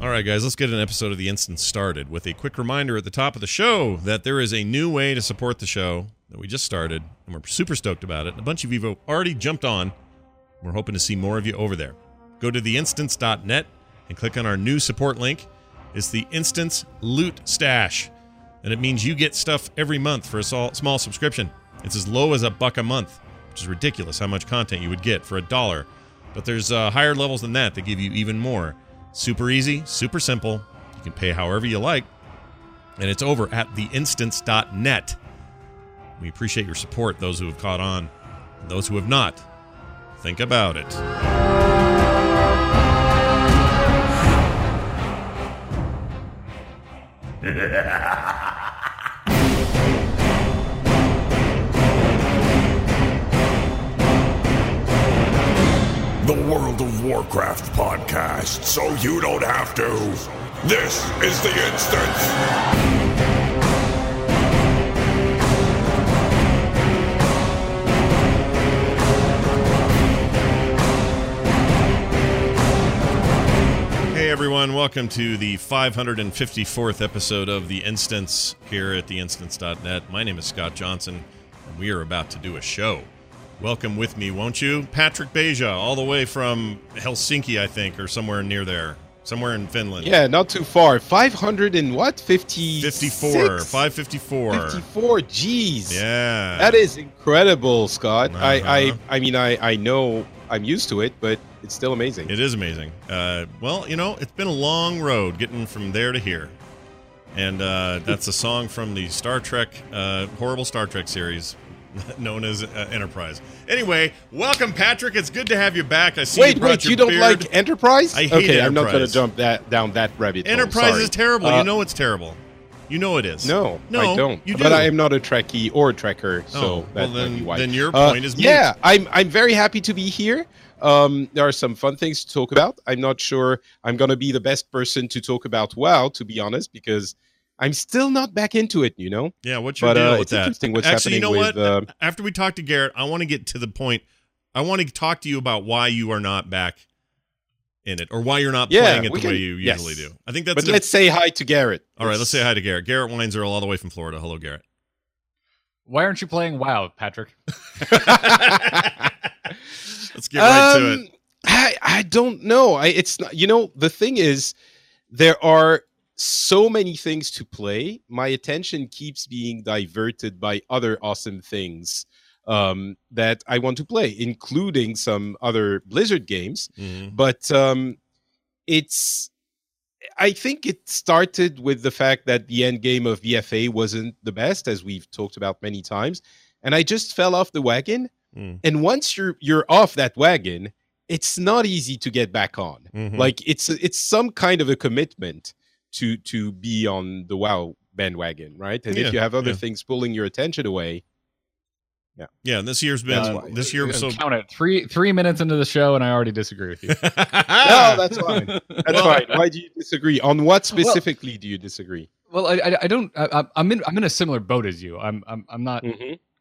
All right, guys, let's get an episode of The Instance started with a quick reminder at the top of the show that there is a new way to support the show that we just started, and we're super stoked about it. A bunch of you have already jumped on. We're hoping to see more of you over there. Go to theinstance.net and click on our new support link. It's the Instance Loot Stash, and it means you get stuff every month for a small, small subscription. It's as low as a buck a month, which is ridiculous how much content you would get for a dollar. But there's uh, higher levels than that that give you even more. Super easy, super simple. You can pay however you like. And it's over at theinstance.net. We appreciate your support, those who have caught on. And those who have not, think about it. The World of Warcraft podcast, so you don't have to. This is the instance. Hey everyone, welcome to the 554th episode of The Instance here at theinstance.net. My name is Scott Johnson, and we are about to do a show. Welcome with me, won't you? Patrick Beja, all the way from Helsinki, I think, or somewhere near there. Somewhere in Finland. Yeah, not too far. 500 and what? 50 54. 554. 54. Jeez. Yeah. That is incredible, Scott. I, I Uh-huh. I mean I I know I'm used to it, but it's still amazing. It is amazing. Uh, well, you know, it's been a long road getting from there to here. And uh, that's a song from the Star Trek, uh, horrible Star Trek series known as uh, Enterprise. Anyway, welcome, Patrick. It's good to have you back. I see Wait, you brought wait, you don't beard. like Enterprise? I hate okay, I'm not going to jump that down that rabbit hole. Enterprise Sorry. is terrible. Uh, you know it's terrible. You know it is. No, no, I don't. Do. But I am not a Trekkie or a Trekker, so Oh, well, then- why. then your Uh, point is moot. yeah. I'm I'm very happy to be here. Um, there are some fun things to talk about. I'm not sure I'm gonna be the best person to talk about WoW, to be honest, because I'm still not back into it. You know. Yeah, what's your But, deal uh, with it's that? interesting what's Actually, you know happening what? uh, After we talk to Garrett, I want to get to the point. I want to talk to you about why you are not back in it, or why you're not Yeah, playing it we the way can- you yes. usually do. I think that's But a- let's say hi to Garrett. all right. Let's say hi to Garrett. Garrett Weinzierl, all the way from Florida. Hello, Garrett. Why aren't you playing WoW, Patrick? Let's get right to it. Um, I I don't know. I it's not. You know, the thing is, there are so many things to play. My attention keeps being diverted by other awesome things um, that I want to play, including some other Blizzard games. Mhm. But um, it's. I think it started with the fact that the end game of BFA wasn't the best, as we've talked about many times, and I just fell off the wagon Mm. and once you're you're off that wagon it's not easy to get back on Mhm. like it's it's some kind of a commitment to to be on the wow bandwagon right and Yeah, if you have other yeah. things pulling your attention away yeah, and this year's been Uh, this year. So count it. Three three minutes into the show, and I already disagree with you. no that's fine that's Well- fine why do you disagree on what specifically do you disagree well, I, I, I don't. I, I'm in. I'm in a similar boat as you. I'm. I'm. I'm not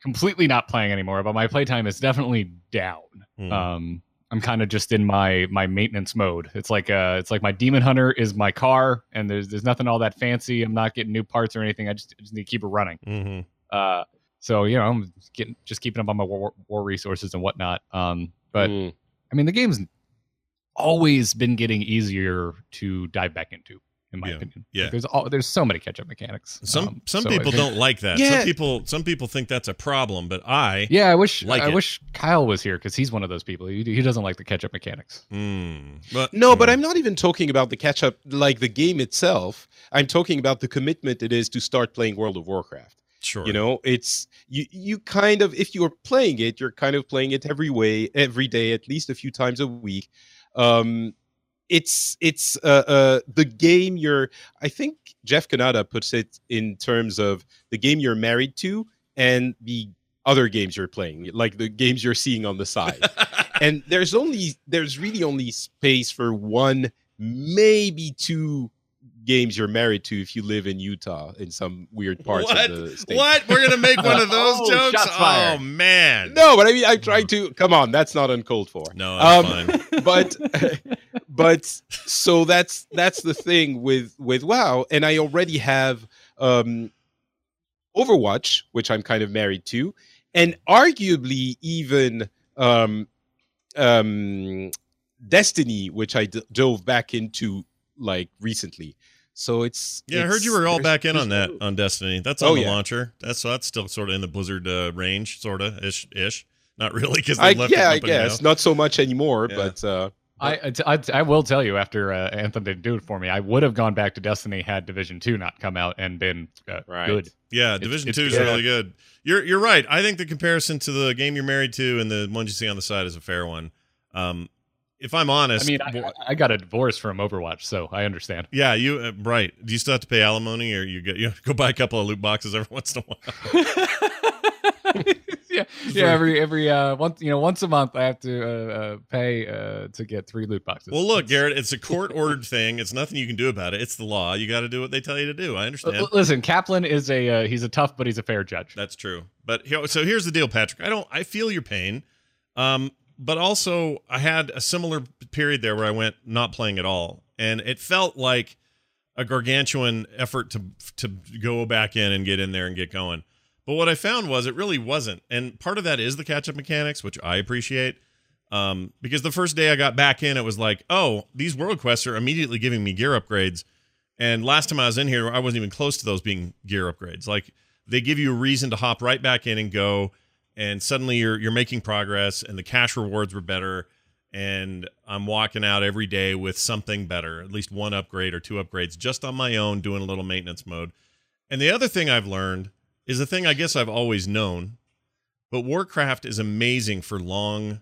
completely not playing anymore, but my playtime is definitely down. Mm. Um, I'm kind of just in my my maintenance mode. It's like uh, it's like my demon hunter is my car, and there's there's nothing all that fancy. I'm not getting new parts or anything. I just, I just need to keep it running. Mhm. Uh, so you know, I'm getting just keeping up on my war, war resources and whatnot. Um, but Mm. I mean, the game's always been getting easier to dive back into, in my Yeah, opinion. yeah. Like, there's all, there's so many catch up mechanics. Some Um, some so people think- don't like that. Yeah. Some people some people think that's a problem, but I Yeah, I wish like I it. wish Kyle was here because he's one of those people. He, he doesn't like the catch up mechanics. Mm. But no but mm. i'm not even talking about the catch up like the game itself i'm talking about the commitment it is to start playing world of warcraft sure. you know it's you you kind of if you're playing it you're kind of playing it every way every day at least a few times a week um it's it's uh, uh the game you're i think Jeff Cannata puts it in terms of the game you're married to and the other games you're playing like the games you're seeing on the side. And there's only there's really only space for one maybe two games you're married to if you live in utah in some weird parts what? of the state What? We're gonna make one of those Oh, jokes? shots fired. Oh man. no but i mean i'm trying to come on that's not uncalled for No, that's Um, fine. but but so that's that's the thing with with WoW, and I already have um, Overwatch, which I'm kind of married to, and arguably even um, um, Destiny, which I d- dove back into like recently. So it's Yeah, I heard you were all back in on that on Destiny. That's on Oh, the yeah. launcher. That's so that's still sort of in the Blizzard uh, range, sort of ish ish. Not really because I, left yeah, the I guess now. not so much anymore, Yeah. but uh, I, I, I I will tell you after uh, Anthem didn't do it for me, I would have gone back to Destiny had Division Two not come out and been uh, Right. good. Yeah, It's- Division Two is good. really good. You're you're right. I think the comparison to the game you're married to and the ones you see on the side is a fair one. Um, if I'm honest, I mean, I, I got a divorce from Overwatch, so I understand. yeah, you uh, right. Do you still have to pay alimony, or you get you go buy a couple of loot boxes every once in a while? yeah, yeah. Every every uh once you know once a month I have to uh, uh pay uh to get three loot boxes. Well, look, Garrett, it's a court ordered thing. It's nothing you can do about it. It's the law. You got to do what they tell you to do. I understand. l- Listen, Kaplan is a uh, he's a tough, but he's a fair judge. That's true. But here, so here's the deal, Patrick. I don't. I feel your pain, um, but also I had a similar period there where I went not playing at all, and it felt like a gargantuan effort to to go back in and get in there and get going. But what I found was it really wasn't, and part of that is the catch up mechanics, which I appreciate. Um, because the first day I got back in, it was like, oh, these world quests are immediately giving me gear upgrades. And last time I was in here, I wasn't even close to those being gear upgrades. Like they give you a reason to hop right back in and go, and suddenly you're you're making progress, and the cash rewards were better. And I'm walking out every day with something better, at least one upgrade or two upgrades, just on my own, doing a little maintenance mode. And the other thing I've learned is the thing I guess I've always known, but Warcraft is amazing for long,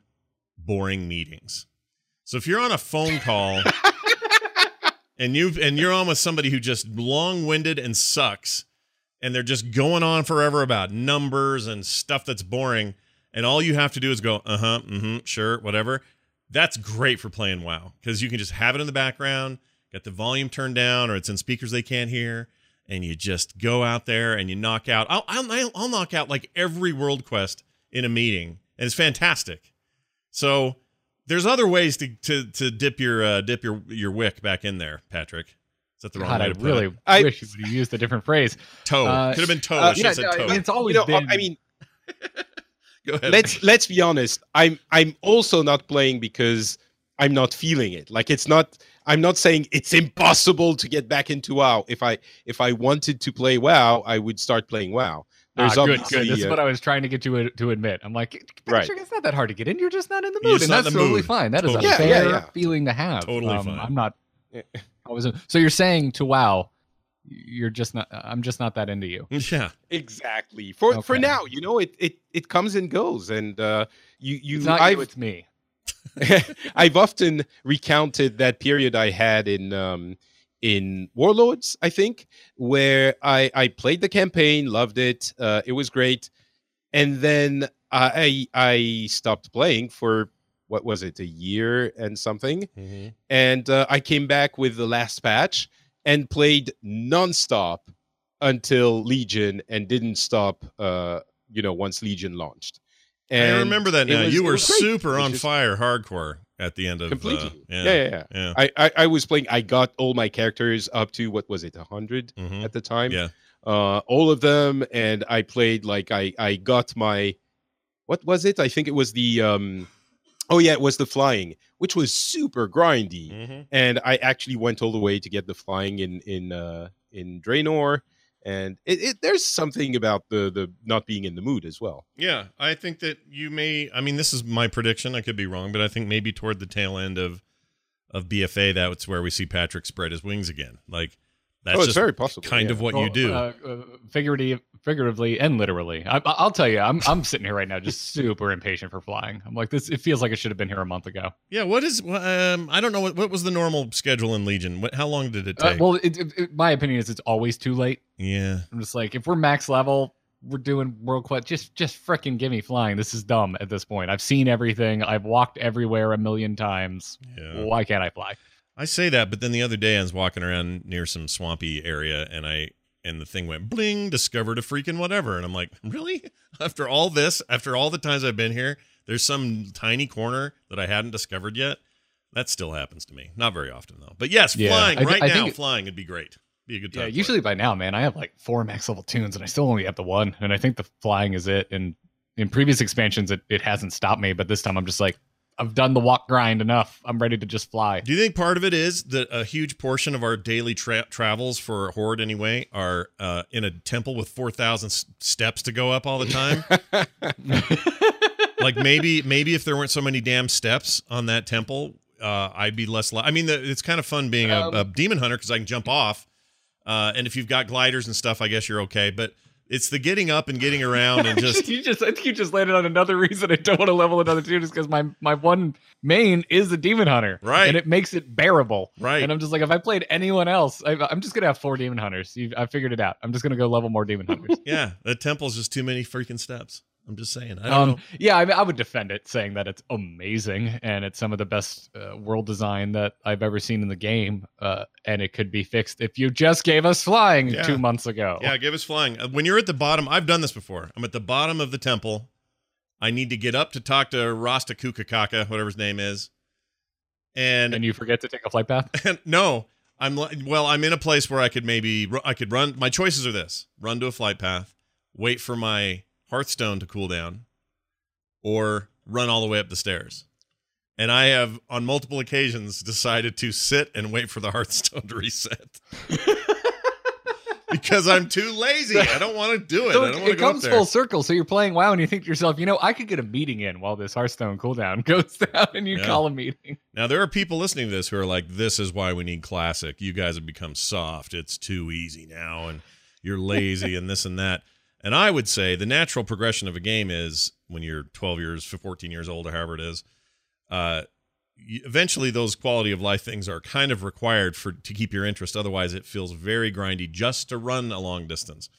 boring meetings. So if you're on a phone call and you've and you're on with somebody who just long-winded and sucks, and they're just going on forever about numbers and stuff that's boring, and all you have to do is go, uh-huh, mm-hmm, sure, whatever. That's great for playing WoW because you can just have it in the background, get the volume turned down, or it's in speakers they can't hear, and you just go out there and you knock out. I'll I'll, I'll knock out like every world quest in a meeting, and it's fantastic. So there's other ways to to to dip your uh, dip your your wick back in there, Patrick. Is that the wrong God, way I to put really it? I- wish you would have used a different phrase. Toe uh, could have been toe. uh, yeah, said no, toe. it's always you know, been. I mean, Go ahead. let's let's be honest. I'm I'm also not playing because I'm not feeling it. Like it's not. I'm not saying it's impossible to get back into WoW. If I if I wanted to play WoW, I would start playing WoW. Ah, good, good. This is uh, what I was trying to get you to admit. I'm like, Right. It's not that hard to get in. You're just not in the You're mood, and that's totally mood. fine. That is Totally a. Yeah, fair yeah, yeah. feeling to have. Totally Um, fine. I'm not. I was so you're saying to WoW, you're just not. I'm just not that into you. yeah, exactly for for now. You know, it it it comes and goes, and uh, you you It's not I've you. It's me. I've often recounted that period I had in um, in Warlords, I think, where I I played the campaign, loved it, uh, it was great, and then I I stopped playing for what was it a year and something, and uh, I came back with the last patch and played nonstop until Legion and didn't stop. Uh, you know, once Legion launched. And i remember that now. was- you were super on just- fire, hardcore at the end of completely. Uh, yeah, yeah, yeah. yeah. I, I I was playing. I got all my characters up to what was it, a hundred Mhm. at the time. Yeah. Uh, all of them, and I played like I I got my, what was it? I think it was the um, oh yeah, it was the flying, which was super grindy, Mhm. and I actually went all the way to get the flying in in uh in Draenor, and it, it there's something about the the not being in the mood as well. Yeah, I think that you may. I mean, this is my prediction. I could be wrong, but I think maybe toward the tail end of of BFA, that's where we see Patrick spread his wings again. Like that's oh, it's just very possible. kind yeah. of what you do. uh, uh, figurative, figuratively, and literally. I, I'll tell you, I'm I'm sitting here right now, just super impatient for flying. I'm like, this. It feels like it should have been here a month ago. yeah. What is? Um, I don't know. What, what was the normal schedule in Legion? What? How long did it Uh, take? well, it, it, it- my opinion is it's always too late. yeah. I'm just like, if we're max level, we're doing world quest. Just, just freaking give me flying. This is dumb at this point. I've seen everything. I've walked everywhere a million times. Yeah. Why can't I fly? I say that, but then the other day I was walking around near some swampy area and I and the thing went bling, discovered a freaking whatever. And I'm like, really? After all this, after all the times I've been here, there's some tiny corner that I hadn't discovered yet. That still happens to me. Not very often though. But yes, Yeah, flying I thi- right I now, think- flying would be great. Be a good time. Yeah, for it. usually by now, man, I have like four max level tunes, and I still only have the one. And I think the flying is it. And in previous expansions, it, it hasn't stopped me, but this time I'm just like, I've done the walk grind enough. I'm ready to just fly. Do you think part of it is that a huge portion of our daily tra- travels for Horde anyway are uh, in a temple with 4,000 s- steps to go up all the time? like maybe maybe if there weren't so many damn steps on that temple, uh, I'd be less. Li- I mean, the, it's kind of fun being a, Um, a demon hunter because I can jump off, uh, and if you've got gliders and stuff, I guess you're okay. But it's the getting up and getting around and just you just I think you just landed on another reason I don't want to level another tune is because my my one main is the demon hunter, Right. And it makes it bearable, right. And I'm just like, if I played anyone else, I, I'm just gonna have four demon hunters. You, I figured it out. I'm just gonna go level more demon hunters. yeah, the temple's just too many freaking steps. I'm just saying. I um, yeah, I, mean, I would defend it, saying that it's amazing and it's some of the best uh, world design that I've ever seen in the game. Uh, and it could be fixed if you just gave us flying Yeah. two months ago. Yeah, give us flying. Uh, When you're at the bottom, I've done this before. I'm at the bottom of the temple. I need to get up to talk to Rasta Kukakaka, whatever his name is. And, And you forget to take a flight path. no, I'm well, I'm in a place where I could maybe I could run. My choices are this: run to a flight path, wait for my Hearthstone to cool down, or run all the way up the stairs. And I have on multiple occasions decided to sit and wait for the Hearthstone to reset. because I'm too lazy. I don't want to do it. So I it, don't want it to comes full circle. So you're playing WoW and you think to yourself, you know, I could get a meeting in while this Hearthstone cooldown goes down, and you Yeah. call a meeting. Now there are people listening to this who are like, "This is why we need classic. You guys have become soft. It's too easy now, and you're lazy, and this and that." And I would say the natural progression of a game is when you're 12 years, 14 years old, or however it is. Uh, eventually, those quality of life things are kind of required for to keep your interest. Otherwise, it feels very grindy just to run a long distance.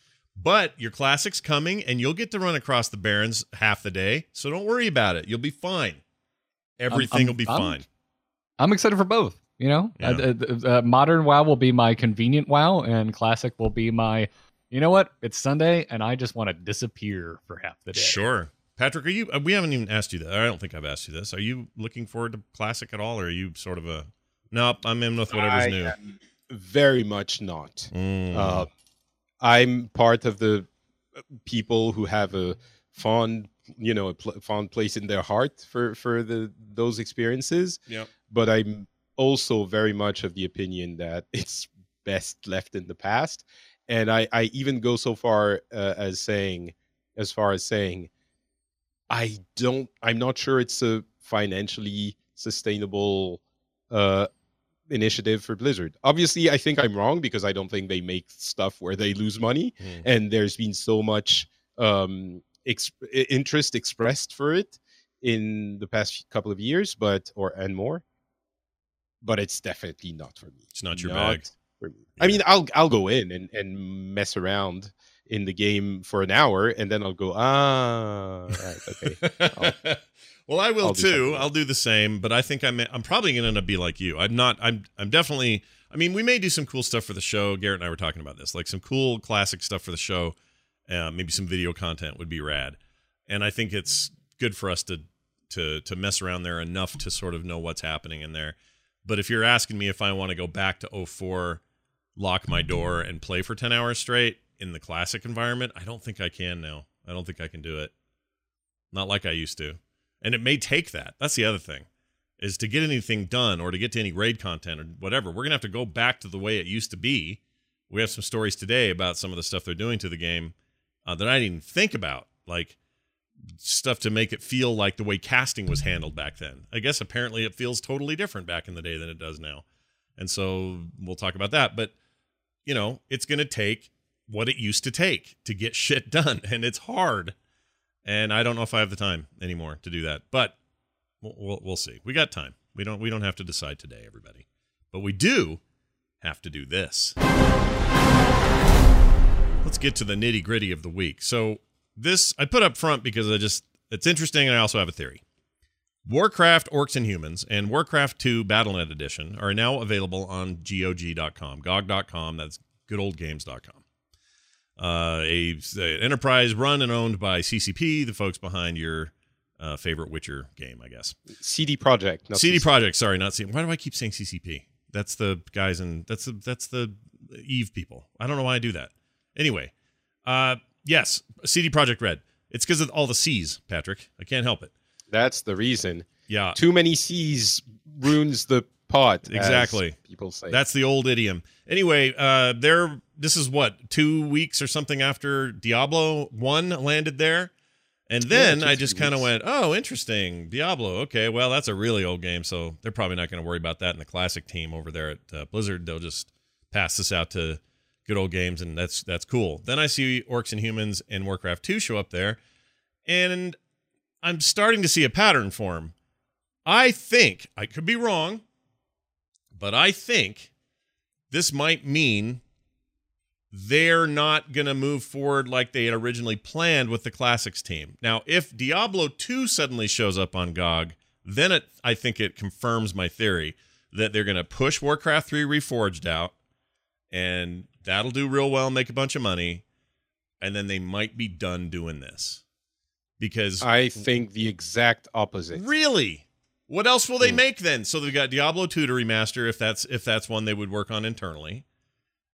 But your classic's coming, and you'll get to run across the Barrens half the day, so don't worry about it. You'll be fine. Everything I'm- will be I'm- fine. I'm excited for both. You know, Yeah. uh, uh, uh, modern WoW will be my convenient WoW, and classic will be my. You know what? It's Sunday, and I just want to disappear for half the day. Sure. Patrick, are you? uh, We haven't even asked you that. I don't think I've asked you this. Are you looking forward to classic at all, or are you sort of a? Nope, I'm in with whatever's I new. am very much not. Mm. Uh, I'm part of the uh, people who have a fond, you know, a pl- fond place in their heart for for the those experiences. Yep. But I'm also very much of the opinion that it's best left in the past, and I I even go so far uh, as saying, as far as saying, I don't. I'm not sure it's a financially sustainable. Uh, initiative for Blizzard. Obviously, I think I'm wrong because I don't think they make stuff where they lose money, Mm. and there's been so much um, ex- i- interest expressed for it in the past couple of years, but or and more. But it's definitely not for me. It's not your bag. I mean, I'll I'll go in and and mess around in the game for an hour, and then I'll go ah right, okay. well, I will I'll too. I'll do the same, but I think I'm I'm probably going to end up be like you. I'm not. I'm I'm definitely. I mean, we may do some cool stuff for the show. Garrett and I were talking about this, like some cool classic stuff for the show. Uh, maybe some video content would be rad, and I think it's good for us to to to mess around there enough to sort of know what's happening in there. But if you're asking me if I want to go back to 04, lock my door and play for 10 hours straight in the classic environment, I don't think I can now. I don't think I can do it. Not like I used to. And it may take that. That's the other thing. Is to get anything done or to get to any raid content or whatever, we're going to have to go back to the way it used to be. We have some stories today about some of the stuff they're doing to the game uh, that I didn't even think about. Like stuff to make it feel like the way casting was handled back then. I guess apparently it feels totally different back in the day than it does now. And so we'll talk about that. But, you know, it's going to take what it used to take to get shit done. And it's hard. And I don't know if I have the time anymore to do that. But we'll, we'll, we'll see. We got time. We don't, we don't have to decide today, everybody. But we do have to do this. Let's get to the nitty gritty of the week. So, this I put up front because I just it's interesting and I also have a theory. Warcraft Orcs and Humans and Warcraft 2 Battle.net Edition are now available on GOG.com, GOG.com, that's goodoldgames.com. Uh, a, a enterprise run and owned by CCP, the folks behind your uh, favorite Witcher game, I guess. CD Projekt. CD CC. Project. Sorry, not CD. Why do I keep saying CCP? That's the guys and that's the that's the Eve people. I don't know why I do that. Anyway, uh, yes, CD Projekt Red. It's because of all the C's, Patrick. I can't help it. That's the reason. Yeah, Too many C's ruins the pot. Exactly. people say. That's the old idiom. Anyway, uh, there. This is what two weeks or something after Diablo One landed there, and then two, I just kind of went, "Oh, interesting, Diablo. Okay, well, that's a really old game, so they're probably not going to worry about that in the classic team over there at uh, Blizzard. They'll just pass this out to good old games, and that's that's cool." Then I see Orcs and Humans and Warcraft Two show up there, and I'm starting to see a pattern form. I think I could be wrong, but I think this might mean they're not going to move forward like they had originally planned with the classics team. Now, if Diablo 2 suddenly shows up on GOG, then it I think it confirms my theory that they're going to push Warcraft 3 Reforged out and that'll do real well, make a bunch of money, and then they might be done doing this. Because I think the exact opposite. Really? What else will they Hmm. make then? So they've got Diablo 2 to remaster if that's if that's one they would work on internally.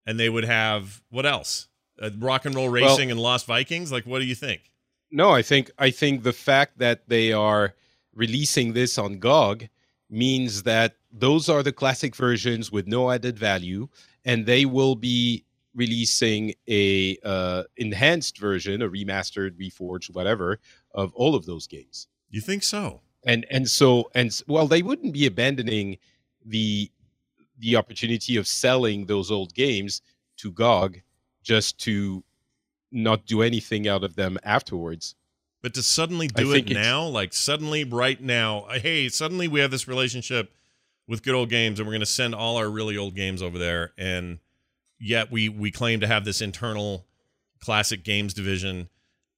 And they would have what else? Uh, rock and roll Well- racing and Lost Vikings? Like what do you think? No, I think I think the fact that they are releasing this on GOG means that those are the classic versions with no added value, and they will be releasing a uh, enhanced version, a remastered, reforged, whatever, of all of those games. You think so? And and so and well, they wouldn't be abandoning the the opportunity of selling those old games to GOG just to not do anything out of them afterwards. But to suddenly do it now, like suddenly right now, uh, hey, suddenly we have this relationship with good old games and we're going to send all our really old games over there and yet we we claim to have this internal classic games division.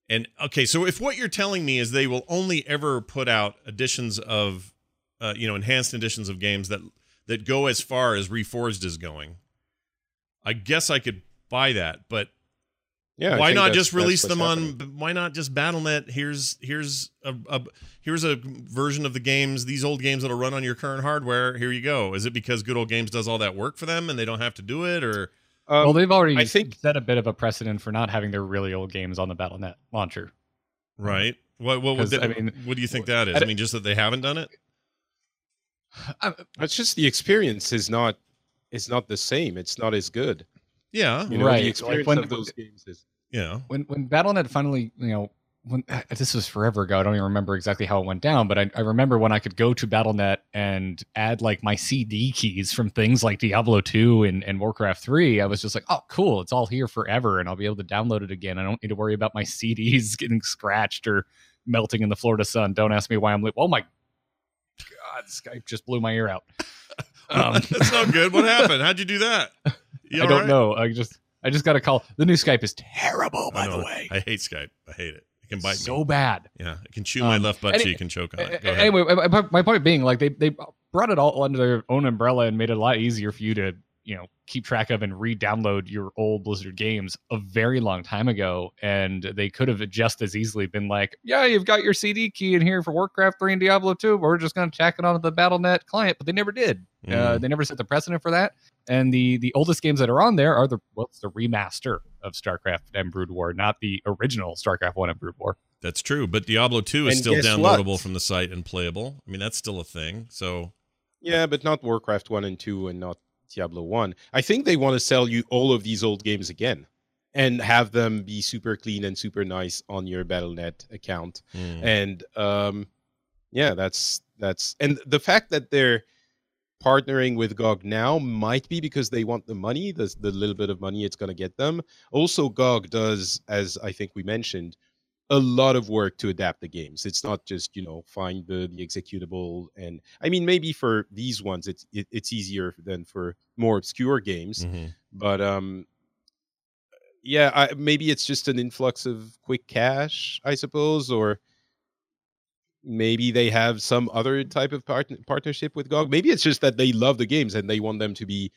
And okay so if what you're telling me is they will only ever put out editions of uh, you know enhanced editions of games that that go as far as reforged is going i guess i could buy that but Yeah. Why not just release them on why not just battlenet here's here's a, a here's a version of the games these old games that'll run on your current hardware. Here you go. Is it because good old games does all that work for them and they don't have to do it or Um, well, they've already I think- set a bit of a precedent for not having their really old games on the BattleNet launcher. right what what would that, I mean, what do you think that is I i mean just that they haven't done it it's just the experience is not is not the same. It's not as good. yeah You know, Right, the like when- of those games is yeah when when BattleNet finally, you know, when this was forever ago, I don't even remember exactly how it went down, but I, I remember when I could go to BattleNet and add like my CD keys from things like Diablo 2 and, and Warcraft 3. I was just like, oh, cool, it's all here forever, and I'll be able to download it again. I don't need to worry about my CDs getting scratched or melting in the Florida sun. Don't ask me why I'm like, oh my god, Skype just blew my ear out. Um, that's not good what happened how'd you do that You I don't right? know. I just I just got a call. The new Skype is terrible, by the way. i hate skype i hate it it can bite so me bad. yeah it can chew my Um, left butt any- cheek and choke on it Go ahead. Anyway, my- my, my point being, like they they brought it all under their own umbrella and made it a lot easier for you to you know keep track of and re-download your old Blizzard games a very long time ago, and they could have just as easily been like, yeah, you've got your CD key in here for Warcraft three and Diablo two, but we're just going to tack it onto the BattleNet client, but they never did. Uh, Mm. they never set the precedent for that. And the the oldest games that are on there are the what's the remaster of StarCraft and Brood War, not the original StarCraft one and Brood War. That's true, but Diablo 2 is And still downloadable what? from the site and playable. I mean, that's still a thing. So, yeah, but not Warcraft one and two, and not Diablo one. I think they want to sell you all of these old games again, and have them be super clean and super nice on your BattleNet account. mm. and um yeah that's that's and the fact that they're partnering with GOG now might be because they want the money the, the little bit of money it's going to get them also GOG does as I think we mentioned a lot of work to adapt the games it's not just you know find the, the executable and I mean maybe for these ones it's it, it's easier than for more obscure games Mhm. but um yeah I, maybe it's just an influx of quick cash i suppose or maybe they have some other type of part- partnership with gog maybe it's just that they love the games and they want them to be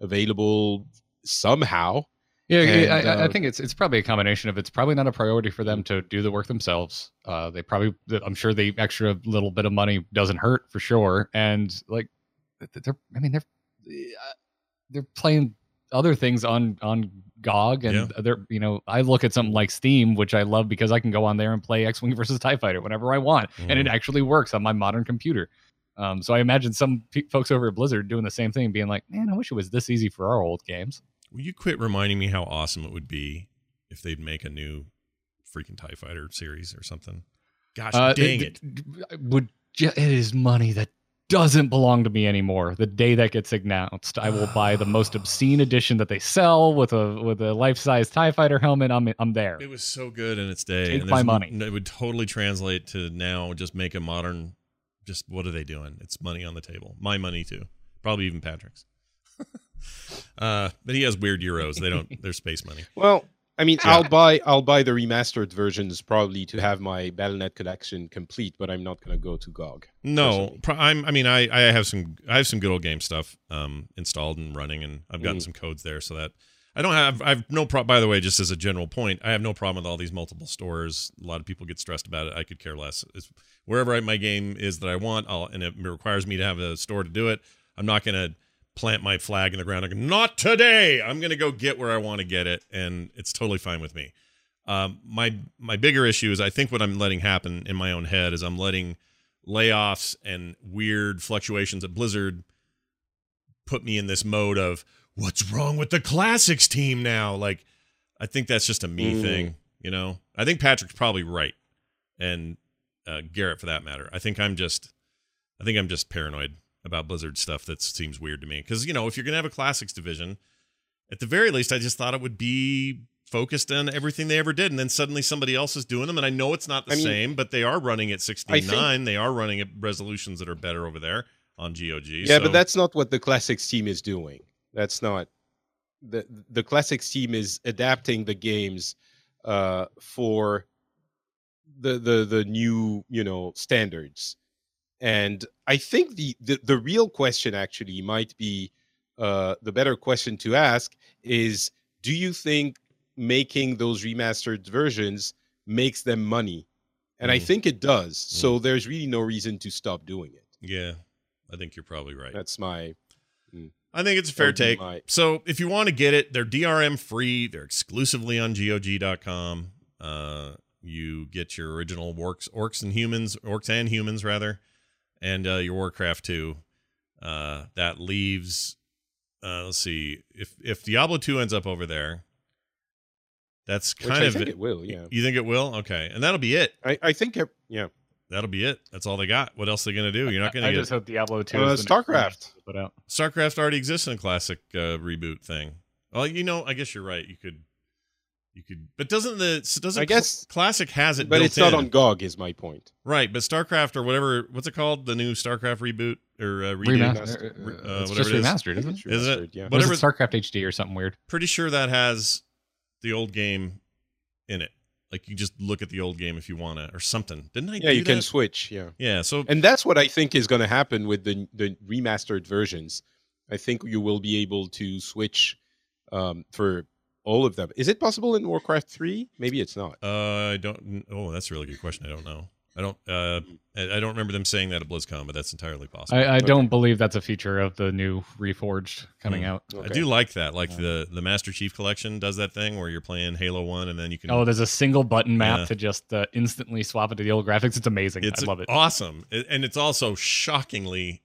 available somehow Yeah, And, I, I- I uh, think it's it's probably a combination of it's probably not a priority for them to do the work themselves. Uh, they probably, I'm sure, the extra little bit of money doesn't hurt for sure. And like, they're, I mean, they're uh, they're playing other things on on GOG, and they're you know, I look at something like Steam, which I love because I can go on there and play X Wing versus Tie Fighter whenever I want, and it Mhm. actually works on my modern computer. Um, so I imagine some pe- folks over at Blizzard doing the same thing, being like, "Man, I wish it was this easy for our old games." Will you quit reminding me how awesome it would be if they'd make a new freaking TIE Fighter series or something? Gosh Uh, dang it. th- Would it is money that doesn't belong to me anymore. The day that gets announced, I will buy the most obscene edition that they sell with a with a life size Tie Fighter helmet. I'm I'm there. It was so good in its day. Take and my money. It would totally translate to now just make a modern. Just what are they doing? It's money on the table. My money too. Probably even Patrick's. uh, but he has weird euros. They don't. They're space money. Well, I mean, Yeah. I'll buy I'll buy the remastered versions probably to have my BattleNet collection complete, but I'm not going to go to GOG. No, pro- I'm. I mean, I I have some. I have some good old game stuff um installed and running, and I've gotten Mhm. some codes there, so that I don't have. I've no problem. By the way, just as a general point, I have no problem with all these multiple stores. A lot of people get stressed about it. I could care less. It's wherever I, my game is that I want, I'll, and it requires me to have a store to do it. I'm not going to plant my flag in the ground go, not today. I'm going to go get where I want to get it, and it's totally fine with me. Um, my my bigger issue is I think what I'm letting happen in my own head is I'm letting layoffs and weird fluctuations at Blizzard put me in this mode of what's wrong with the classics team now? Like, I think that's just a me Mm. thing, you know. I think Patrick's probably right, and uh, Garrett for that matter. I think I'm just, I think I'm just paranoid about Blizzard stuff that seems weird to me because you know if you're gonna have a classics division, at the very least, I just thought it would be focused on everything they ever did, and then suddenly somebody else is doing them, and I know it's not the I mean, same, but they are running at I 69. they are running at resolutions that are better over there on GOG. Yeah, so- but that's not what the classics team is doing. That's not the the classics team is adapting the games uh, for the the the new you know standards, and I think the the, the real question actually might be uh, the better question to ask is: Do you think making those remastered versions makes them money? And I Mm. think it does. So there's really no reason to stop doing it. yeah, I think you're probably right. That's my I think it's a fair take. my- So if you want to get it, they're DRM free. They're exclusively on GOG.com. Uh, you get your original works, orcs and humans, orcs and humans rather, and uh, your Warcraft 2. Uh, that leaves. Uh, let's see if if Diablo 2 ends up over there. That's Which kind I of think it will, yeah. You think it will? Okay, and that'll be it. I, I think, ev- yeah. That'll be it. That's all they got. What else are they gonna do? You're not gonna I get just hope Diablo Two. Uh, is the next thing StarCraft. Put out. StarCraft already exists in a classic uh, reboot thing. Well, you know, I guess you're right. You could, you could, but doesn't the so doesn't I guess- Cl- classic has it? But built it's not in. on GOG, is my point. right. But StarCraft or whatever, what's it called? The new StarCraft reboot or uh, redo? Remaster, Re- uh, uh, it's whatever just it is. remastered, isn't it? It's it? Yeah. But- What is whatever- it StarCraft HD or something weird? Pretty sure that has the old game in it. Like you just look at the old game if you want to, or something. Didn't I? Yeah, do you can switch. Yeah. Yeah. So And that's what I think is going to happen with the the remastered versions. I think you will be able to switch um, for all of them. Is it possible in Warcraft 3? Maybe it's not. uh, I don't. Oh, that's a really good question. I don't know. I don't. Uh, I I don't remember them saying that at BlizzCon, but that's entirely possible. I, I don't believe that's a feature of the new Reforged coming Hmm. out. I do like that. Like the the Master Chief Collection does that thing where you're playing Halo One and then you can. Oh, there's a single button map Yeah. to just uh, instantly swap it to the old graphics. It's amazing. it's I love it. awesome, and it's also shockingly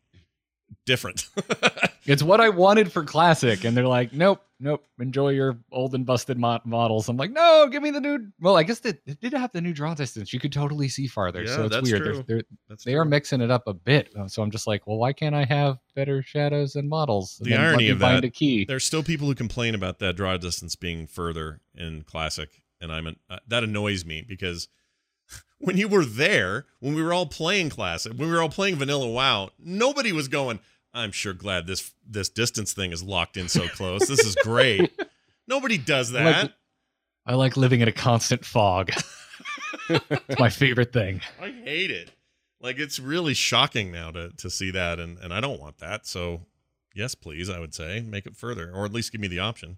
different. It's what I wanted for classic, and they're like, nope, nope. Enjoy your old and busted mo- models. I'm like, no, give me the new. Well, I guess they, they did have the new draw distance. You could totally see farther, Yeah, so it's that's weird. true. They're, they're, they are mixing it up a bit. So I'm just like, well, why can't I have better shadows and models? And The irony of find that- a key. There's still people who complain about that draw distance being further in classic, and I'm an, uh, that annoys me because when you were there, when we were all playing classic, when we were all playing vanilla WoW, nobody was going. I'm sure glad this this distance thing is locked in so close. This is great. Nobody does I like- that. I like living in a constant fog. it's my favorite thing. I hate it. Like it's really shocking now to to see that, and and I don't want that. So yes, please, I would say make it further, or at least give me the option.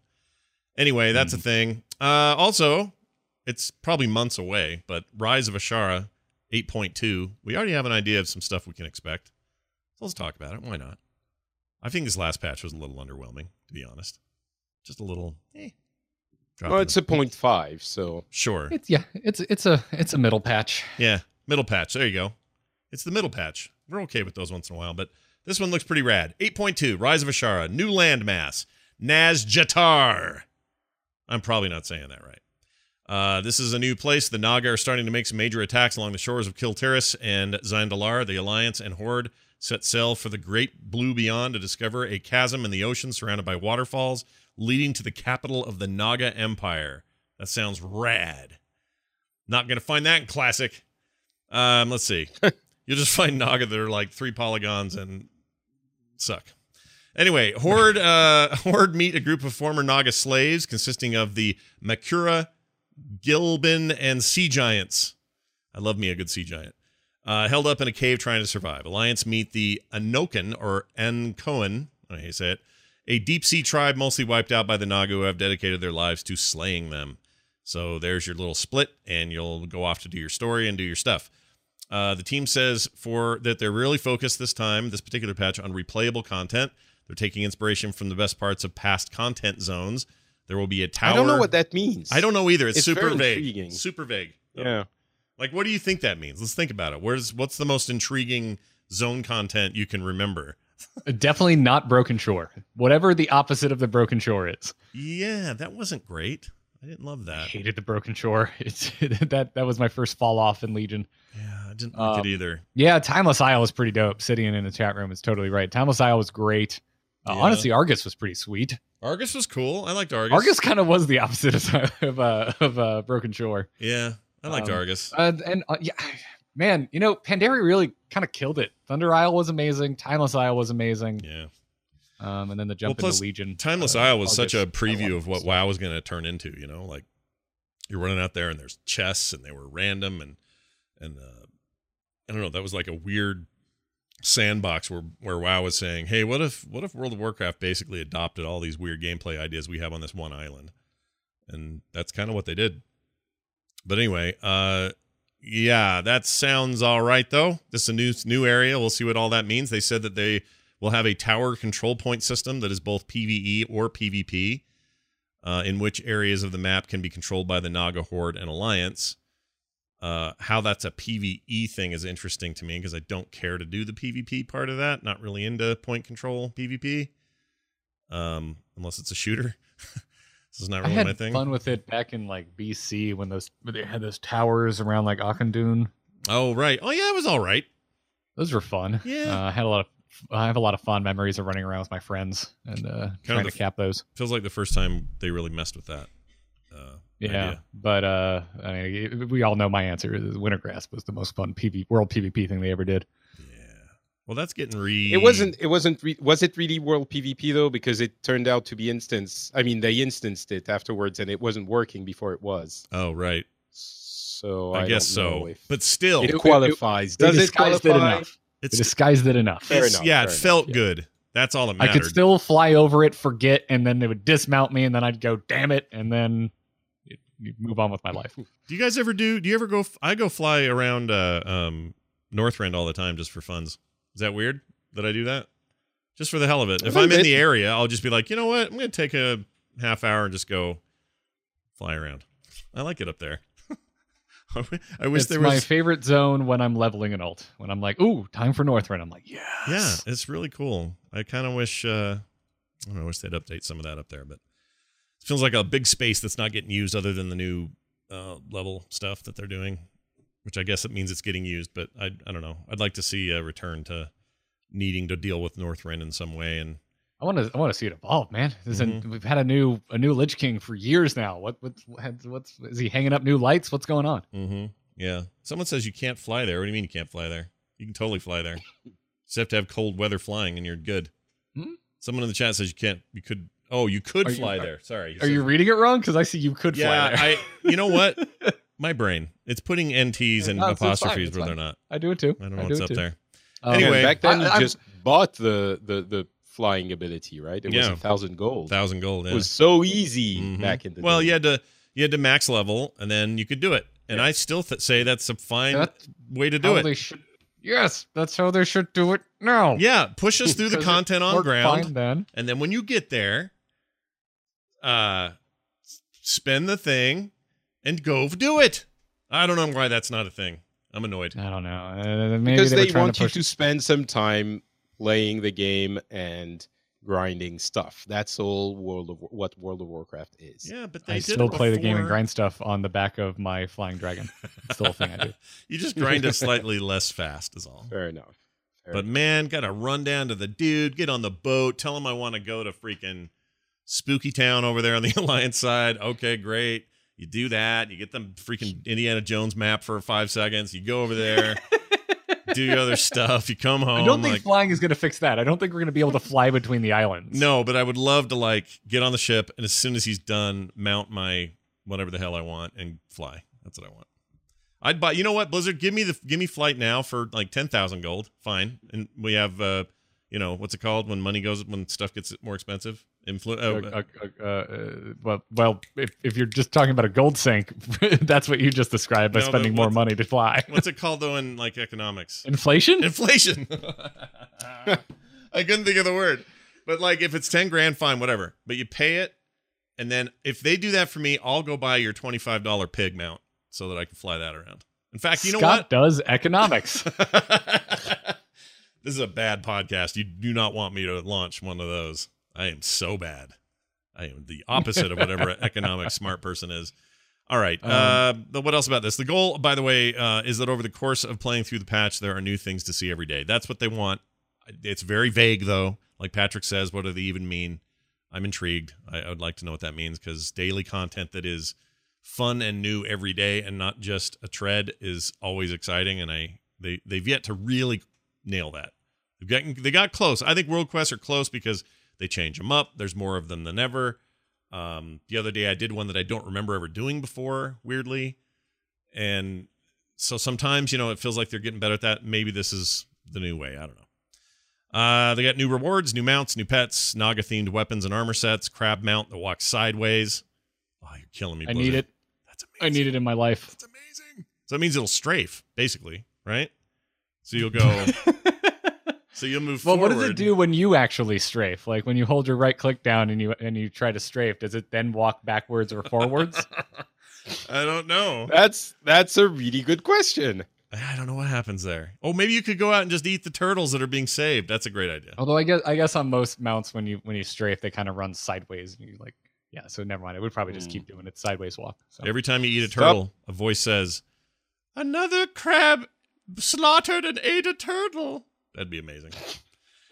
Anyway, that's Hmm. a thing. Uh, also, it's probably months away, but Rise of Azshara 8.2. We already have an idea of some stuff we can expect. So let's talk about it. Why not? I think this last patch was a little underwhelming, to be honest. Just a little. Eh. Well, it's a point five, so sure. It's yeah, it's it's a it's a middle patch. Yeah, middle patch. There you go. It's the middle patch. We're okay with those once in a while, but this one looks pretty rad. 8.2, Rise of Azshara, new landmass, Nazjatar. I'm probably not saying that right. Uh, this is a new place. The Naga are starting to make some major attacks along the shores of Kul Tiras and Zandalar. The Alliance and Horde set sail for the great blue beyond to discover a chasm in the ocean surrounded by waterfalls leading to the capital of the Naga Empire. That sounds rad. Not going to find that in Classic. Um, let's see. You'll just find Naga that are like three polygons and suck. Anyway, Horde uh, Horde meet a group of former Naga slaves consisting of the Makura, Gilbin, and Sea Giants. I love me a good Sea Giant. Uh, held up in a cave trying to survive. Alliance meet the Anokan or Ankoan, I don't know how you say it, a deep sea tribe mostly wiped out by the Naga who have dedicated their lives to slaying them. So there's your little split, and you'll go off to do your story and do your stuff. Uh, the team says for that they're really focused this time, this particular patch, on replayable content. They're taking inspiration from the best parts of past content zones. There will be a tower. I don't know what that means. I don't know either. It's, It's super very vague. intriguing. Super vague. Yeah. Like, what do you think that means? Let's think about it. Where's what's the most intriguing zone content you can remember? Definitely not Broken Shore. Whatever the opposite of the Broken Shore is. Yeah, that wasn't great. I didn't love that. I hated the Broken Shore. It's that that was my first fall off in Legion. Yeah, I didn't like Um, it either. Yeah, Timeless Isle was pretty dope. Sitting in the chat room is totally right. Timeless Isle was great. Uh, Yeah. Honestly, Argus was pretty sweet. Argus was cool. I liked Argus. Argus kind of was the opposite of of, uh, of uh, Broken Shore. Yeah, I liked Um, Argus. Uh, and uh, yeah, man, you know, Pandaria really kind of killed it. Thunder Isle was amazing. Timeless Isle was amazing. Yeah. Um, and then the jump Well, plus, into Legion. Timeless uh, Isle was such a preview of what. WoW was going to turn into. You know, like you're running out there and there's chests and they were random and and uh, I don't know. That was like a weird sandbox where where WoW was saying, "Hey, what if what if World of Warcraft basically adopted all these weird gameplay ideas we have on this one island?" And that's kind of what they did. But anyway, uh yeah, that sounds all right though. This is a new new area. We'll see what all that means. They said that they will have a tower control point system that is both PvE or PvP, uh, in which areas of the map can be controlled by the Naga Horde and Alliance. Uh, how that's a PvE thing is interesting to me because I don't care to do the PvP part of that. Not really into point control PvP, um, unless it's a shooter. this is not I really had my thing. fun with it back in like BC when those when they had those towers around like Auchindoun. Oh right. Oh yeah, it was all right. Those were fun. Yeah. uh, I had a lot of I have a lot of fond memories of running around with my friends and uh, trying to cap those. Feels like the first time they really messed with that. Uh, Yeah, idea. but uh, I mean, we all know my answer. is Wintergrasp was the most fun PV world PvP thing they ever did. Yeah. Well, that's getting re. It wasn't. It wasn't. Re- was it really World PvP though? Because it turned out to be instance. I mean, they instanced it afterwards, and it wasn't working before it was. Oh right. So I, I, guess don't so. if But still, it it- qualifies. They Does it disguised it enough. They it's, disguised it enough. Fair enough, yeah, it fair felt enough, good. That's all that mattered. I could still fly over it, forget, and then they would dismount me, and then I'd go, "Damn it!" and then you- you move on with my life. do you guys ever do? Do you ever go? I go fly around uh, um, Northrend all the time just for funs. Is that weird that I do that? Just for the hell of it. If I'm in the area, I'll just be like, you know what? I'm gonna take a half hour and just go fly around. I like it up there. I wish it's there was It's my favorite zone when I'm leveling an ult. When I'm like, "Ooh, time for Northrend," I'm like, "Yes." Yeah, it's really cool. I kind of wish. Uh, I don't know. I wish they'd update some of that up there, but it feels like a big space that's not getting used, other than the new uh, level stuff that they're doing. Which I guess it means it's getting used, but I I don't know. I'd like to see a return to needing to deal with Northrend in some way. And I want to. I want to see it evolve, man. Mhm. we've had a new a new Lich King for years now. What what's what's is he hanging up new lights? What's going on? hmm yeah, someone says you can't fly there. What do you mean you can't fly there? You can totally fly there. You just have to have cold weather flying, and you're good. Hmm? Someone in the chat says you can't. You could. Oh, you could Are you- fly are- there. Sorry. Are you reading it wrong? Because I see you could Yeah, fly there. I. You know what? My brain. It's putting NTs and No, it's- it's fine, apostrophes it's where fine. they're not. I do it too. I don't know do what's it up too. there. Um, Anyway, back then I- you I'm- just bought the the the flying ability, right? It was Yeah. a thousand gold. thousand gold. It was so easy Mhm. back in the well, day. you had to you had to max level, and then you could do it. And I still th- say that's a fine That's way to do it. should. Yes, that's how they should do it now. Yeah, push us through the content on worked ground, fine then. and then when you get there, uh, spend the thing and go do it. I don't know why that's not a thing. I'm annoyed. I don't know. Uh, maybe because they, they, want to you to spend some time playing the game and grinding stuff. That's all World of what World of Warcraft is. Yeah, but they I did still it play the game and grind stuff on the back of my flying dragon. It's still a thing I do. You just grind it slightly less fast, is all. Fair enough. Fair But man, got to run down to the dude, get on the boat, tell him I want to go to freaking Spooky Town over there on the Alliance side. Okay, great. You do that. You get the freaking Indiana Jones map for five seconds. You go over there, do your other stuff. You come home. I don't think like, flying is going to fix that. I don't think we're going to be able to fly between the islands. no, but I would love to like get on the ship and as soon as he's done, mount my whatever the hell I want and fly. That's what I want. I'd buy. You know what, Blizzard? Give me the give me flight now for like ten thousand gold. Fine, and we have uh, you know what's it called when money goes when stuff gets more expensive. Influ- Uh, uh, uh, uh, uh, well, well, if, if you're just talking about a gold sink, that's what you just described by No, spending more money to fly. what's it called though in like economics? Inflation? Inflation. I couldn't think of the word, but like if it's ten grand, fine, whatever. But you pay it, and then if they do that for me, I'll go buy your twenty five dollar pig mount so that I can fly that around. In fact, you know Scott what? does economics. this is a bad podcast. You do not want me to launch one of those. I am so bad. I am the opposite of whatever an economic smart person is. All right. Um, uh, what else about this? The goal, by the way, uh, is that over the course of playing through the patch, there are new things to see every day. That's what they want. It's very vague, though. Like Patrick says, what do they even mean? I'm intrigued. I, I would like to know what that means because daily content that is fun and new every day and not just a tread is always exciting. And I they they've yet to really nail that. They've gotten they got close. I think world quests are close because they change them up. There's more of them than ever. Um, the other day I did one that I don't remember ever doing before, weirdly, and so sometimes you know it feels like they're getting better at that. Maybe this is the new way. I don't know. Uh, they got new rewards, new mounts, new pets, Naga themed weapons and armor sets, crab mount that walks sideways. Oh, you're killing me. I Blizzard. need it. That's amazing. I need it in my life. That's amazing. So that means it'll strafe, basically, right? So you'll go. so you'll move Well, forward. what does it do when you actually strafe? Like when you hold your right click down and you and you try to strafe, does it then walk backwards or forwards? I don't know. That's that's a really good question. I don't know what happens there. Oh, maybe you could go out and just eat the turtles that are being saved. That's a great idea. Although I guess I guess on most mounts when you when you strafe, they kind of run sideways and you like yeah. So never mind. I would probably just Hmm. keep doing it sideways walk. So. Every time you eat a Stop. turtle, a voice says, "Another crab slaughtered and ate a turtle." That'd be amazing.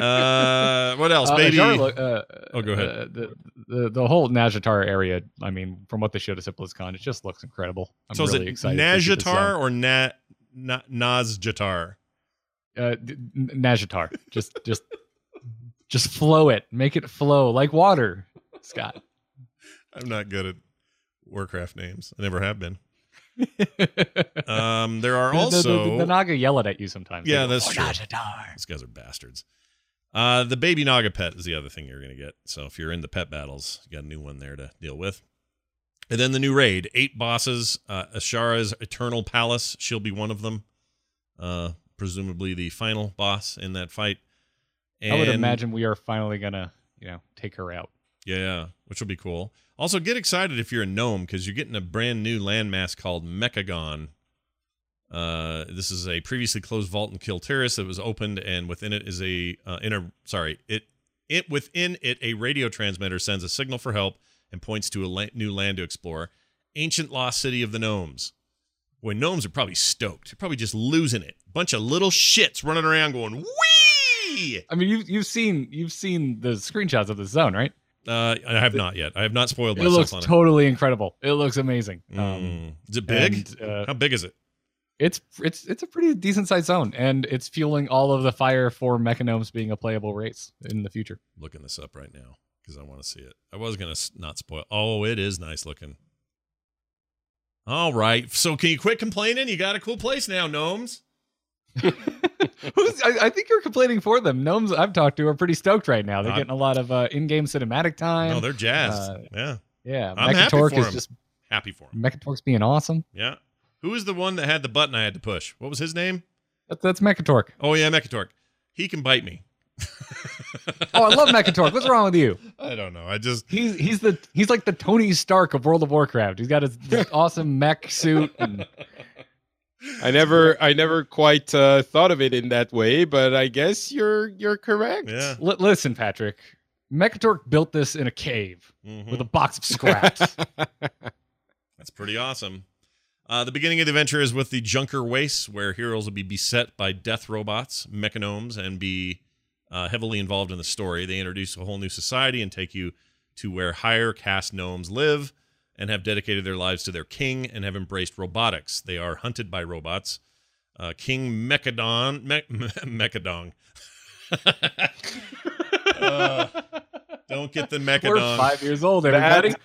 uh, what else, Uh, baby? Uh, Oh, go ahead. uh, the, the the whole Najatar area. I mean, from what they showed us at BlizzCon, it just looks incredible. I'm so really is it excited. to see this Najatar or Na, Na Nazjatar? Uh, Najatar. Just just just flow it. Make it flow like water, Scott. I'm not good at Warcraft names. I never have been. Um, there are The- the- also the, the, Naga yell at you sometimes. Yeah, go, that's "Oh, true. Najatar." These guys are bastards. Uh, the baby Naga pet is the other thing you're going to get. So if you're in the pet battles, you got a new one there to deal with. And then the new raid, eight bosses. Uh, Azshara's Eternal Palace, she'll be one of them. Uh, presumably the final boss in that fight. I would imagine we are finally gonna, you know, take her out. Yeah, which will be cool. Also, get excited if you're a gnome because you're getting a brand new landmass called Mechagon. Uh, this is a previously closed vault in Kul Tiras that was opened, and within it is a uh, in a sorry it it within it a radio transmitter sends a signal for help and points to a la- new land to explore. Ancient lost city of the gnomes. Boy, gnomes are probably stoked. They're probably just losing it. Bunch of little shits running around going wee. I mean, you've you've seen you've seen the screenshots of the zone, right? Uh, I have not yet. I have not spoiled It myself looks it. totally incredible. It looks amazing. Um, Mm. Is it big? and, uh, How big is it? it's it's it's a pretty decent sized zone, and it's fueling all of the fire for Mechagnomes being a playable race in the future. Looking this up right now because I want to see it. I was gonna not spoil. Oh, it is nice looking. All right. So can you quit complaining? You got a cool place now, gnomes. Who's, I, I think you're complaining for them. Gnomes I've talked to are pretty stoked right now. They're I'm- getting a lot of uh, in-game cinematic time. no, they're jazzed. uh, yeah, yeah, I'm happy for is him. just happy for him. Mekkatorque's being awesome. Yeah. Who is the one that had the button I had to push? What was his name? That, that's Mekkatorque. Oh yeah, Mekkatorque. He can bite me. Oh, I love Mekkatorque. What's wrong with you? I don't know. I just He's he's the he's like the Tony Stark of World of Warcraft. He's got his, awesome mech suit and I never, I never quite uh, thought of it in that way, but I guess you're you're correct. yeah. L- listen, Patrick. Mekkatorque built this in a cave Mhm. with a box of scraps. That's pretty awesome. Uh, the beginning of the adventure is with the Junker Waste, where heroes will be beset by death robots, mechagnomes, and be uh, heavily involved in the story. They introduce a whole new society and take you to where higher caste gnomes live and have dedicated their lives to their king and have embraced robotics. They are hunted by robots. Uh, king Mechadon, Me- Mechadong. Uh, don't get the We're five years old, everybody. That,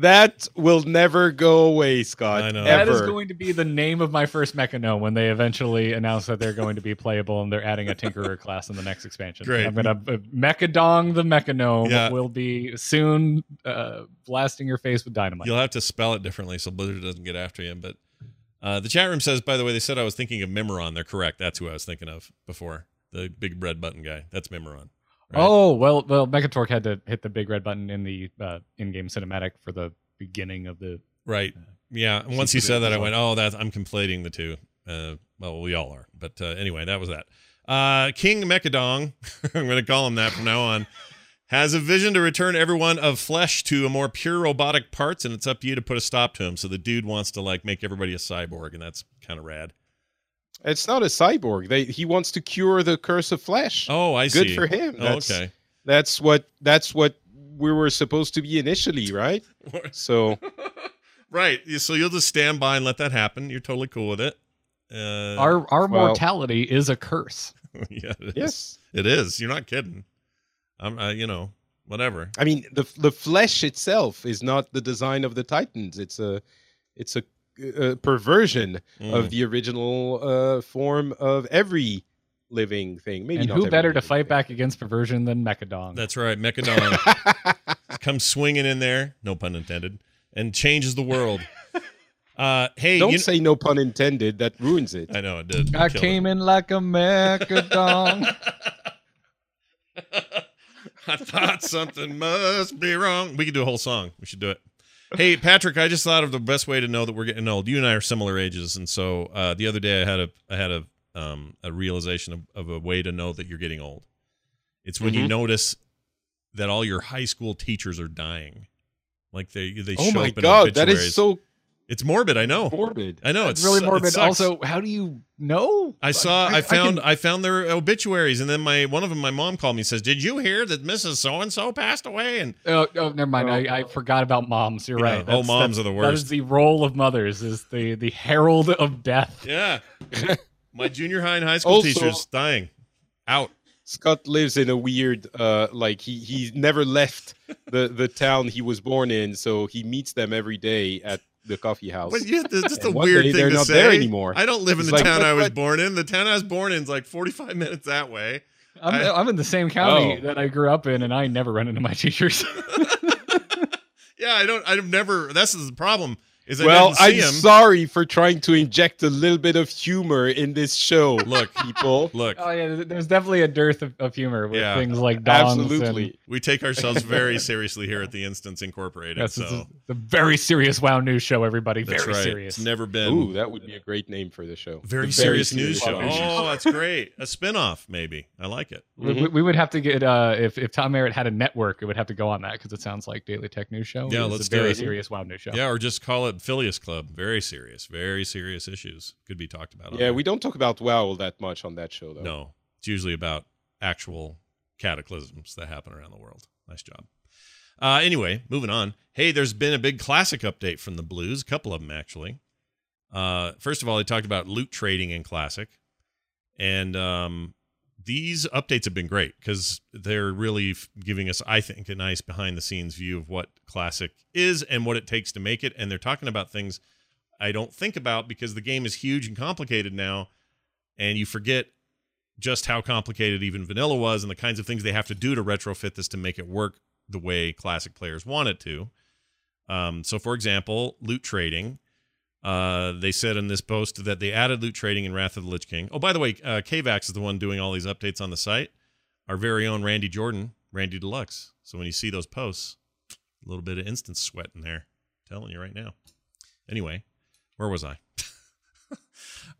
that will never go away, Scott. I know. That is going to be the name of my first Mechagnome when they eventually announce that they're going to be playable and they're adding a Tinkerer class in the next expansion. Great. I'm gonna uh, Mechadong the Mechagnome Yeah. will be soon uh, blasting your face with dynamite. You'll have to spell it differently so Blizzard doesn't get after you. But uh, the chat room says, by the way, they said I was thinking of Mimiron. They're correct. That's who I was thinking of before. The big red button guy. That's Mimiron. Right? Oh well, well, Mekkatorque had to hit the big red button in the uh, in-game cinematic for the beginning of the. Right. Yeah. And once he said that, I went, oh, that's I'm conflating the two. Uh, well, we all are. But uh, anyway, that was that. Uh, King Mechadong, I'm going to call him that from now on, has a vision to return everyone of flesh to a more pure robotic parts, and it's up to you to put a stop to him. So the dude wants to like make everybody a cyborg, and that's kind of rad. It's not a cyborg. They, he wants to cure the curse of flesh. Oh, I Good see. Good for him. Oh, okay. That's what. That's what we were supposed to be initially, right? So right. So you'll just stand by and let that happen. You're totally cool with it. Uh, Our our well- mortality is a curse. yeah, it is. yes, It is. You're not kidding. I'm, uh, you know, whatever. I mean the the flesh itself is not the design of the Titans. It's a it's a, a perversion Mm. of the original uh, form of every living thing. Maybe and not who better to fight thing. back against perversion than Mechadong? That's right. Mechadon comes swinging in there, no pun intended, and changes the world. Uh, hey, Don't you say no pun intended. That ruins it. I know it did. I Killed came in like a Mechadong. it. I thought something must be wrong. We could do a whole song. We should do it. Hey, Patrick, I just thought of the best way to know that we're getting old. You and I are similar ages, and so uh, the other day I had a I had a um, a realization of, of a way to know that you're getting old. It's when you Mhm. notice that all your high school teachers are dying. Like they they oh show my up in god, that is so It's morbid. I know. morbid. I know. It's It's really morbid. sucks. Also, how do you know? I saw. I, I found. can- I, found their obituaries, and then my one of them. My mom called me and says, "Did you hear that Mrs. So and So passed away?" And Oh, oh, never mind. Oh. I, I forgot about moms. You're Yeah. right. Oh, moms are the worst. is the role of mothers. Is the the herald of death. yeah, my junior high and high school Also- teachers dying, out. Scott lives in a weird uh like he he never left the the town he was born in, so he meets them every day at the coffee house. But yeah, that's just a And one weird day thing they're to not say. there anymore. I don't live in the like, town what- I was what- born in. The town I was born in is like 45 minutes that way. I'm, I- I'm in the same county Oh. that I grew up in, and I never run into my teachers. Yeah, I don't. I've never. That's the problem. Is I well, didn't see I'm him. sorry for trying to inject a little bit of humor in this show. Look, people. look. oh yeah, there's definitely a dearth of, of humor with Yeah. things like dongs Absolutely. We take ourselves very seriously here at the Instance Incorporated. And, yes, so this is the very serious WoW news show. Everybody, that's very right. serious. It's never been. Ooh, that would be a great name for the show. Very The serious news show. News Oh, that's great. A spin-off, maybe. I like it. We- We, we would have to get uh, if if Tom Merritt had a network, it would have to go on that because it sounds like Daily Tech News Show. Yeah, let's a do very it. serious WoW news show. Yeah, or just call it Phileas Club. Very serious. Very serious issues could be talked about. Yeah, we don't talk about WoW that much on that show, though. No, it's usually about actual cataclysms that happen around the world. Nice job. Uh, anyway, moving on. Hey, there's been a big classic update from the Blues. A couple of them actually. Uh, first of all, they talked about loot trading in classic, and um, these updates have been great because they're really giving us, I think, a nice behind the scenes view of what classic is and what it takes to make it. And they're talking about things I don't think about because the game is huge and complicated now, and you forget just how complicated even vanilla was and the kinds of things they have to do to retrofit this to make it work the way classic players want it to. Um, so, for example, loot trading. Uh, they said in this post that they added loot trading in Wrath of the Lich King. Oh, by the way, uh, Kaivax is the one doing all these updates on the site. Our very own Randy Jordan, Randy Deluxe. So when you see those posts, a little bit of instant sweat in there. telling you right now. Anyway, where was I?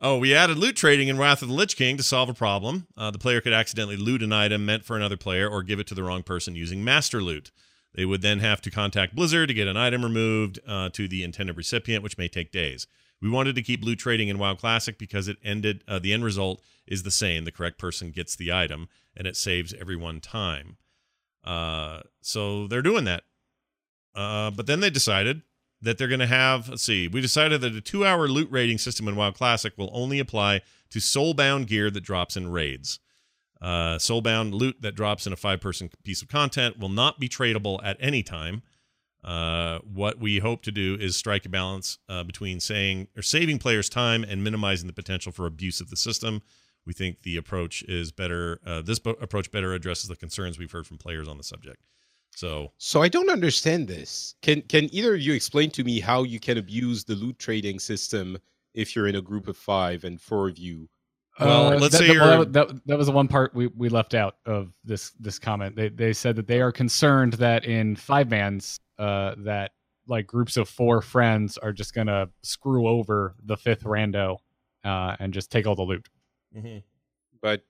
oh, we added loot trading in Wrath of the Lich King to solve a problem. Uh, the player could accidentally loot an item meant for another player or give it to the wrong person using master loot. They would then have to contact Blizzard to get an item removed uh, to the intended recipient, which may take days. We wanted to keep loot trading in WoW Classic because it ended. Uh, the end result is the same: the correct person gets the item, and it saves everyone time. Uh, so they're doing that. Uh, but then they decided that they're going to have. Let's see. We decided that a two-hour loot rating system in WoW Classic will only apply to soulbound gear that drops in raids. Uh, soulbound loot that drops in a five-person piece of content will not be tradable at any time. Uh, what we hope to do is strike a balance uh, between saying or saving players time and minimizing the potential for abuse of the system. We think the approach is better. Uh, this bo- approach better addresses the concerns we've heard from players on the subject. So, So I don't understand this. Can can either of you explain to me how you can abuse the loot trading system if you're in a group of five and four of you? Well, let's that, say that, well, you're- that, that, that was the one part we, we left out of this this comment. They they said that they are concerned that in five mans, uh, that like groups of four friends are just gonna screw over the fifth rando, uh, and just take all the loot. But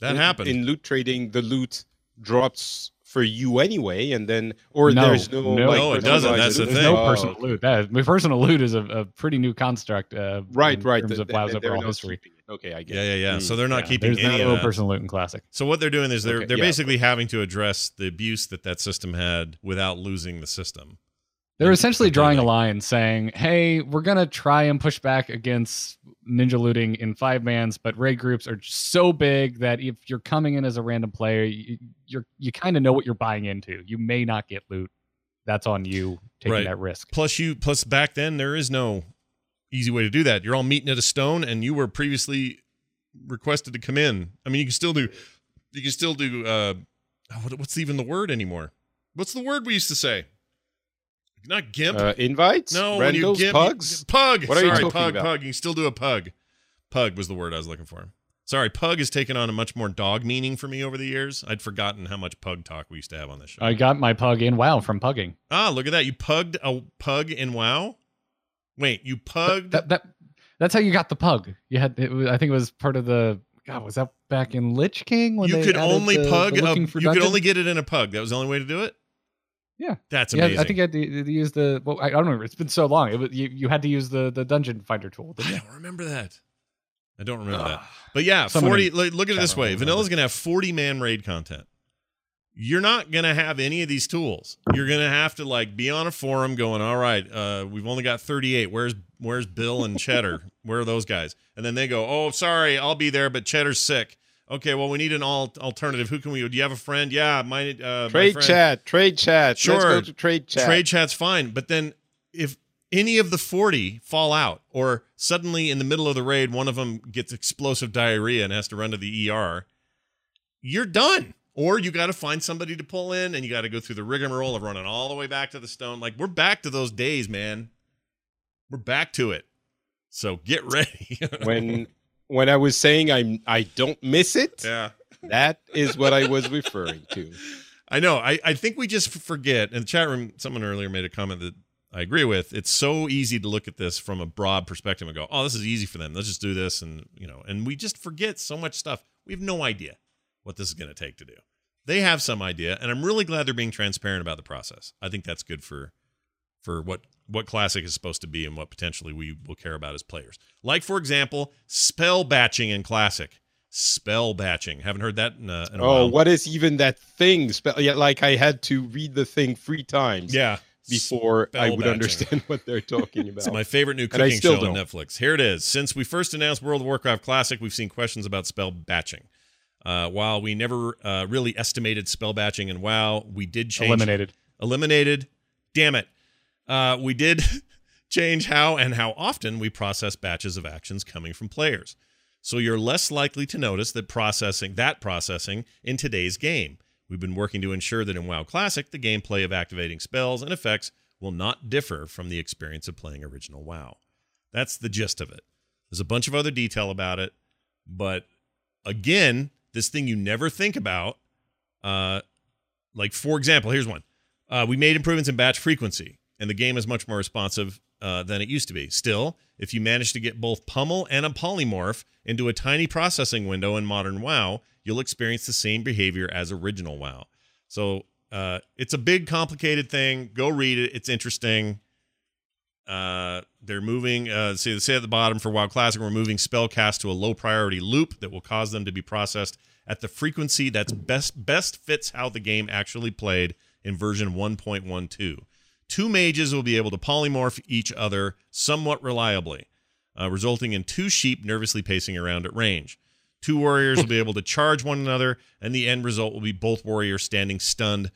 that in, happened. in loot trading. The loot drops for you anyway, and then or No, there's no. no. like, No, it doesn't. personalized That's the? There's thing. no Oh, personal loot. That my personal loot is a, a pretty new construct. Uh, Right, in right. terms th- of th- WoW's overall not history. keeping. Okay, I get. yeah, it. yeah, yeah. Mm. So they're not Yeah, keeping there's any no of that. personal loot in classic. So what they're doing is they're Okay, they're yeah, of basically having to address the abuse that that system had without losing the system. They're essentially drawing a line saying, "Hey, we're gonna try and push back against ninja looting in five mans, but raid groups are so big that if you're coming in as a random player, you, you're you kind of know what you're buying into. You may not get loot. That's on you taking Right. that risk. Plus, you plus back then there is no easy way to do that. You're all meeting at a stone, and you were previously requested to come in. I mean, you can still do you can still do uh, what, what's even the word anymore? What's the word we used to say? Not gimp. Uh, invites? no, when you gimp, pugs? Pug. What are you Sorry, talking pug. about? Pug. You still do a pug. Pug was the word I was looking for. Sorry, pug has taken on a much more dog meaning for me over the years. I'd forgotten how much pug talk we used to have on this show. I got my pug in WoW from pugging. ah, look at that! You pugged a pug in WoW. Wait, you pugged? That, that that's how you got the pug. You had it was, I think it was part of the God. Was that back in Lich King when you they could only the- pug. the A, looking you for could only get it in a pug. That was the only way to do it. Yeah. that's Yeah. I think you had to, to use the. Well, I don't remember. It's been so long. It was you, you had to use the the dungeon finder tool. I don't remember that. I don't remember that. Ah. But yeah, forty. Look, look at it this way: Vanilla's going to have forty man raid content. You're not going to have any of these tools. You're going to have to like be on a forum going, "All right, uh, we've only got 38. Where's where's Bill and Cheddar? Where are those guys?" And then they go, "Oh, sorry, I'll be there, but Cheddar's sick." Okay, well, we need an all alternative. Who can we? Do you have a friend? Yeah, my uh, Trade friend. chat, trade chat. Let's Sure. go to trade chat. Trade chat's fine, but then if any of the 40 fall out or suddenly in the middle of the raid one of them gets explosive diarrhea and has to run to the ER, you're done. Or you got to find somebody to pull in and you got to go through the rigmarole of running all the way back to the stone. Like we're back to those days, man. We're back to it. So get ready. when when I was saying I'm I don't miss it, yeah. that is what I was referring to. I know. I, I think we just forget. In the chat room, someone earlier made a comment that I agree with. It's so easy to look at this from a broad perspective and go, "Oh, this is easy for them. Let's just do this," and you know, and we just forget so much stuff. We have no idea what this is going to take to do. They have some idea, and I'm really glad they're being transparent about the process. I think that's good for for what what classic is supposed to be and what potentially we will care about as players. Like for example, spell batching in classic. Spell batching. Haven't heard that in a, in a Oh, while. what is even that thing? Spell yeah, like I had to read the thing three times Yeah. before I spell would batching. understand what they're talking about. It's my favorite new cooking show on don't. Netflix. Here it is. Since we first announced World of Warcraft Classic, we've seen questions about spell batching. Uh, while we never uh, really estimated spell batching in WoW, we did change Eliminated. eliminated. Damn it. Uh, we did change how and how often we process batches of actions coming from players. So you're less likely to notice that processing that processing in today's game. We've been working to ensure that in WoW Classic, the gameplay of activating spells and effects will not differ from the experience of playing original WoW. That's the gist of it. There's a bunch of other detail about it, but again, this thing you never think about. Uh, like for example, here's one: uh, we made improvements in batch frequency, and the game is much more responsive uh, than it used to be. Still, if you manage to get both pummel and a polymorph into a tiny processing window in modern WoW, you'll experience the same behavior as original WoW. So uh, it's a big, complicated thing. Go read it; it's interesting. Uh, they're moving. Uh, see, they say at the bottom for WoW Classic, we're moving spellcast to a low priority loop that will cause them to be processed at the frequency that's best best fits how the game actually played in version 1.12. Two mages will be able to polymorph each other somewhat reliably, uh, resulting in two sheep nervously pacing around at range. Two warriors will be able to charge one another, and the end result will be both warriors standing stunned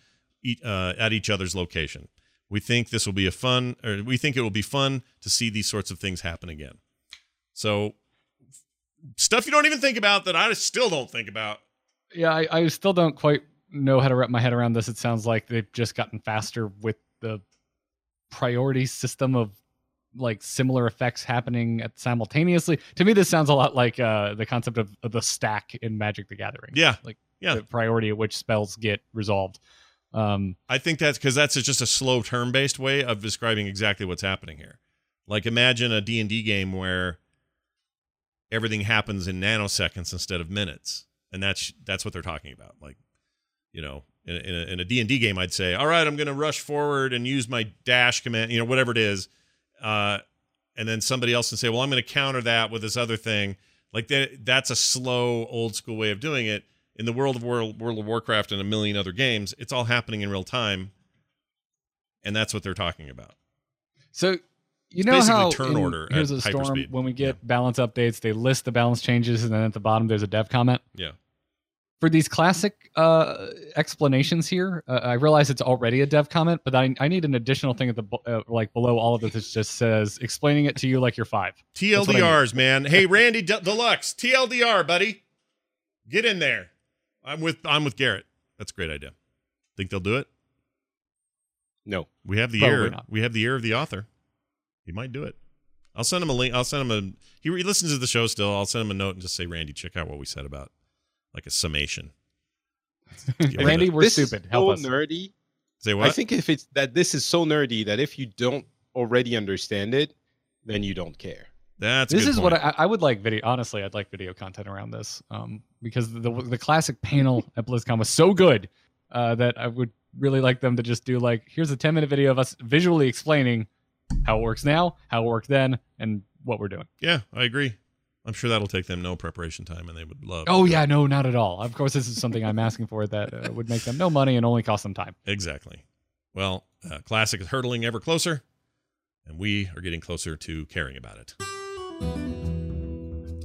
uh, at each other's location. We think this will be a fun, or we think it will be fun to see these sorts of things happen again. So, stuff you don't even think about that I still don't think about. Yeah, I, I still don't quite know how to wrap my head around this. It sounds like they've just gotten faster with the priority system of like similar effects happening at simultaneously. To me, this sounds a lot like uh, the concept of, of the stack in Magic the Gathering. Yeah, like yeah. the priority at which spells get resolved. Um, I think that's because that's just a slow turn based way of describing exactly what's happening here. Like imagine a D&D game where everything happens in nanoseconds instead of minutes. And that's that's what they're talking about. Like, you know, in, in, a, in a D&D game I'd say, "All right, I'm going to rush forward and use my dash command, you know, whatever it is." Uh, and then somebody else can say, "Well, I'm going to counter that with this other thing." Like that that's a slow old school way of doing it in the world of World, World of Warcraft and a million other games, it's all happening in real time, and that's what they're talking about. So you know basically how turn order here's a storm hyperspeed. when we get balance updates, they list the balance changes, and then at the bottom there's a dev comment. Yeah. For these classic uh, explanations here, uh, I realize it's already a dev comment, but I, I need an additional thing at the uh, like below all of this that just says explaining it to you like you're five. what I mean. TLDRs, man. Hey, Randy De- Deluxe, TLDR, buddy, get in there. I'm with I'm with Garrett. That's a great idea. Think they'll do it? No. We have the ear. not. We have the ear of the author. He might do it. I'll send him a link. I'll send him a. He, he listens to the show still. I'll send him a note and just say, Randy, check out what we said about, like a summation. Get Randy, it. we're this stupid. Is Help so us. nerdy. Say what? I think if it's that this is so nerdy that if you don't already understand it, then you don't care. That's this is point. what I, I would like video. Honestly, I'd like video content around this um, because the the classic panel at BlizzCon was so good uh, that I would really like them to just do like here's a 10 minute video of us visually explaining how it works now, how it worked then, and what we're doing. Yeah, I agree. I'm sure that'll take them no preparation time, and they would love. Oh yeah, no, not at all. Of course, this is something I'm asking for that uh, would make them no money and only cost them time. exactly. Well, uh, classic is hurtling ever closer, and we are getting closer to caring about it.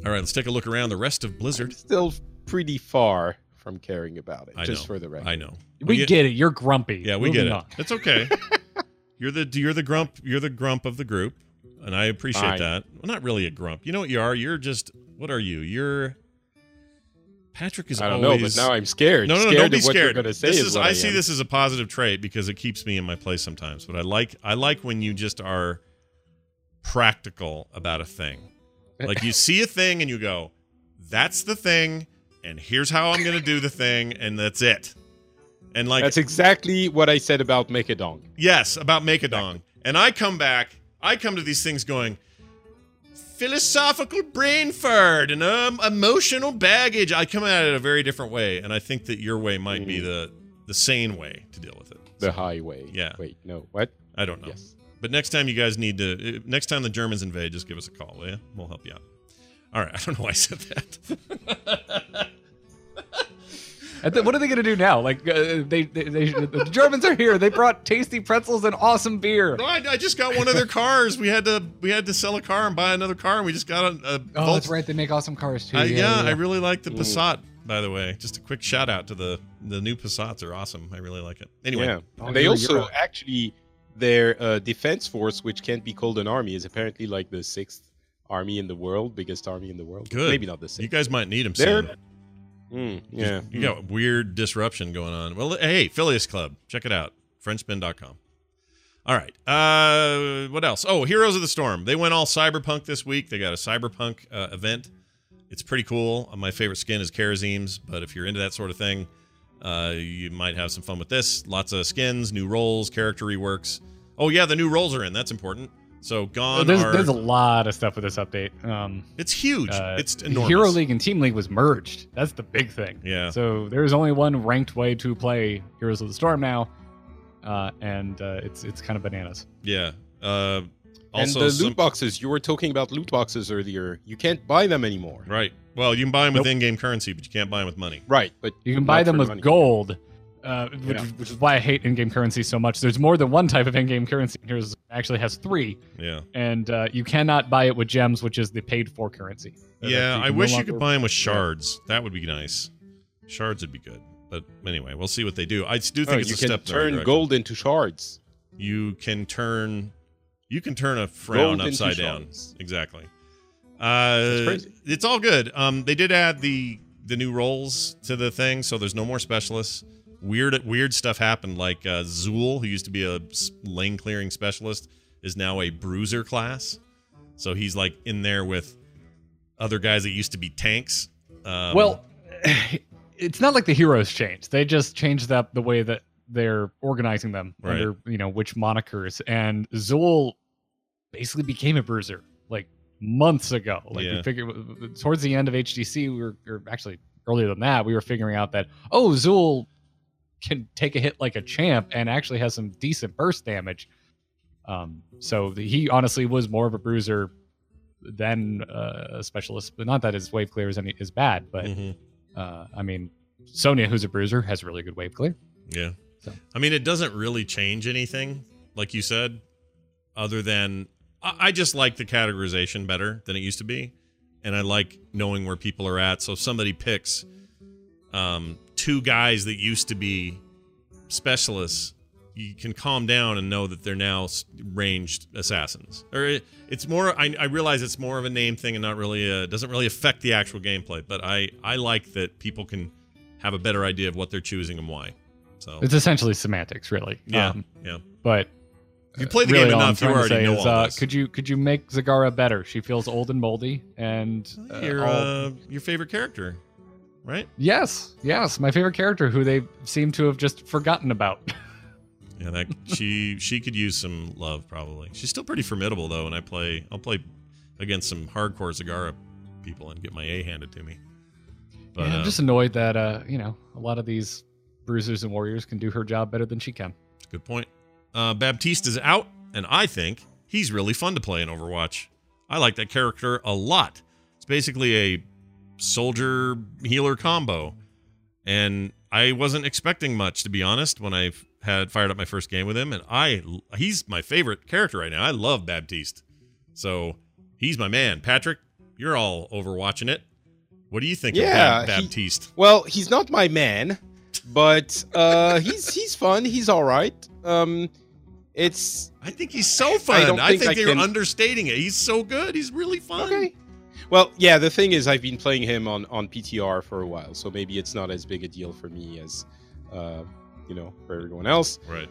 All right, let's take a look around the rest of I'm Blizzard. still pretty far from caring about it. I just know. for the record. I know. We get, it. You're grumpy. Yeah, we Moving get it. on. It's okay. you're the you're the grump. You're the grump of the group, and I appreciate Fine. that. Well, not really a grump. You know what you are? You're just what are you? You're Patrick is I don't know, but now I'm scared. no, no, no, scared don't be of what you're scared. say this is, is I I see this as a positive trait because it keeps me in my place sometimes. But I like I like when you just are practical about a thing. Like you see a thing and you go, "That's the thing," and here's how I'm going to do the thing, and that's it. And like That's exactly what I said about Mechadong. Yes, about Mechadong. And I come back, I come to these things going, philosophical brain fart and um, emotional baggage. I come at it a very different way, and I think that your way might be the the sane way to deal with it. The highway. Yeah. Wait, no. What? I don't know. Yes. But next time you guys need to, uh, next time the Germans invade, just give us a call, will you? We'll help you out. All right. I don't know why I said that. And what are they going to do now? Like uh, they, they, they, the Germans are here. They brought tasty pretzels and awesome beer. no, I, I just got one of their cars. We had to we had to sell a car and buy another car, and we just got a, a Oh, Volks- that's right. They make awesome cars too. I, yeah, yeah, I really like the Passat. By the way, just a quick shout out to the the new Passats are awesome. I really like it. Anyway, Yeah. Oh, and they also you're right. actually their uh, defense force, which can't be called an army, is apparently like the sixth army in the world, biggest army in the world. Good. Maybe not the same. You guys might need them They're- soon. Mm, yeah. You got weird disruption going on. Well, hey, Phileas Club. Check it out. Frenchspin.com. All right. Uh, what else? Oh, Heroes of the Storm. They went all cyberpunk this week. They got a cyberpunk uh, event. It's pretty cool. Uh, My favorite skin is Kharazim's, but if you're into that sort of thing, uh, you might have some fun with this. Lots of skins, new roles, character reworks. Oh yeah, the new roles are in. That's important. So gone there's, are. there's a lot of stuff with this update. Um, it's huge. uh, it's enormous. Hero League and Team League was merged. That's the big thing. Yeah. So there's only one ranked way to play Heroes of the Storm now, uh, and uh, it's it's kind of bananas. Yeah. Uh, And also, the some- loot boxes, you were talking about loot boxes earlier. You can't buy them anymore. Right. Well, you can buy them with Nope. in-game currency, but you can't buy them with money. Right, but You can buy them with money. gold, uh, which, Yeah. is, which is why I hate in-game currency so much. There's more than one type of in-game currency. Here's actually has three, Yeah. and uh, you cannot buy it with gems, which is the paid-for currency. Yeah. actually I no wish you could buy them with shards. That would be nice. Shards would be good. But anyway, we'll see what they do. I do think oh, it's you a can step in the right turn direction. gold into shards. You can turn. You can turn a frown Gold upside down. shards. Exactly. Uh, crazy. It's all good. Um, they did add the the new roles to the thing, so there's no more specialists. Weird weird stuff happened. Like uh, Xul, who used to be a lane clearing specialist, is now a bruiser class. So he's like in there with other guys that used to be tanks. Um, well, it's not like the heroes changed. They just changed up the way that they're organizing them Right. under you know which monikers. And Xul basically became a bruiser like months ago. Like Yeah. we figured towards the end of HGC, we were or actually earlier than that, we were figuring out that oh Xul can take a hit like a champ and actually has some decent burst damage. Um, so the, he honestly was more of a bruiser than uh, a specialist, but not that his wave clear is any is bad, but mhm. uh, I mean, Sonya, who's a bruiser, has really good wave clear. Yeah. So. I mean, it doesn't really change anything, like you said, other than I, I just like the categorization better than it used to be. And I like knowing where people are at. So if somebody picks um, two guys that used to be specialists, you can calm down and know that they're now ranged assassins. Or it, it's more, I, I realize it's more of a name thing and not really, a, doesn't really affect the actual gameplay. But I, I like that people can have a better idea of what they're choosing and why. So It's essentially semantics, really. yeah, Um, yeah. but If you play the really game enough, you already know is, all uh, this. Could you could you make Zagara better? She feels old and moldy, and uh, your uh, your favorite character, right? yes, yes, my favorite character, who they seem to have just forgotten about. Yeah, that she she could use some love probably. She's still pretty formidable though, and I play I'll play against some hardcore Zagara people and get my A handed to me. But Yeah, I'm uh, just annoyed that uh, you know a lot of these bruisers and warriors can do her job better than she can. good point. Uh, Baptiste is out, and I think he's really fun to play in Overwatch. I like that character a lot. It's basically a soldier healer combo, and I wasn't expecting much to be honest when I had fired up my first game with him, and I he's my favorite character right now. I love Baptiste, so he's my man. Patrick, you're all overwatching it. What do you think Yeah, of Bap- he- Baptiste? Well, he's not my man, but uh, he's he's fun. He's all right. Um, it's I think he's so fun. don't I think think, I they're can- understating it. He's so good. He's really fun. okay. Well, yeah. The thing is, I've been playing him on on PTR for a while, so maybe it's not as big a deal for me as, uh, you know, for everyone else. Right.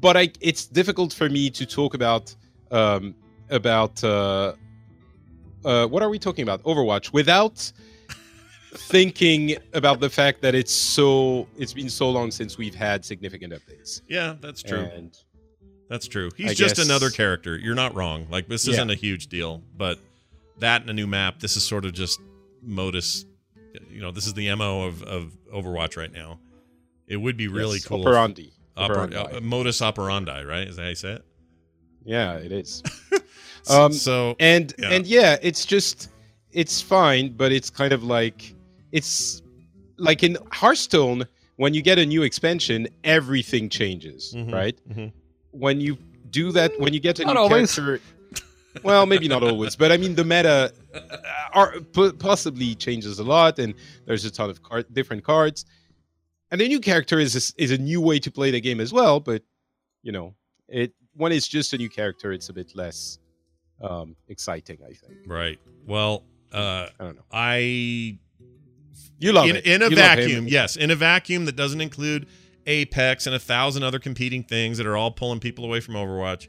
But I, it's difficult for me to talk about um, about uh, uh, what are we talking about? Overwatch without thinking about the fact that it's so it's been so long since we've had significant updates. Yeah, that's true. And That's true. He's I just guess- another character. You're not wrong. Like this Yeah. isn't a huge deal, but that and a new map, this is sort of just modus. You know, this is the mo of, of Overwatch right now. It would be really yes, cool. if- Operandi. oper- Operandi. uh, modus operandi, right? Is that how you say it? yeah, it is. S- Um, so and Yeah. and yeah it's just it's fine but it's kind of like it's like in hearthstone when you get a new expansion everything changes Mhm, right mhm. when you do that when you get a Not new always. character well maybe not always but i mean the meta uh, are possibly changes a lot and there's a ton of card, different cards and the new character is a, is a new way to play the game as well but you know it when it's just a new character it's a bit less um, exciting. I think. Right. Well, uh, I don't know. I You love in, it in a You vacuum, yes, in a vacuum that doesn't include Apex and a thousand other competing things that are all pulling people away from Overwatch.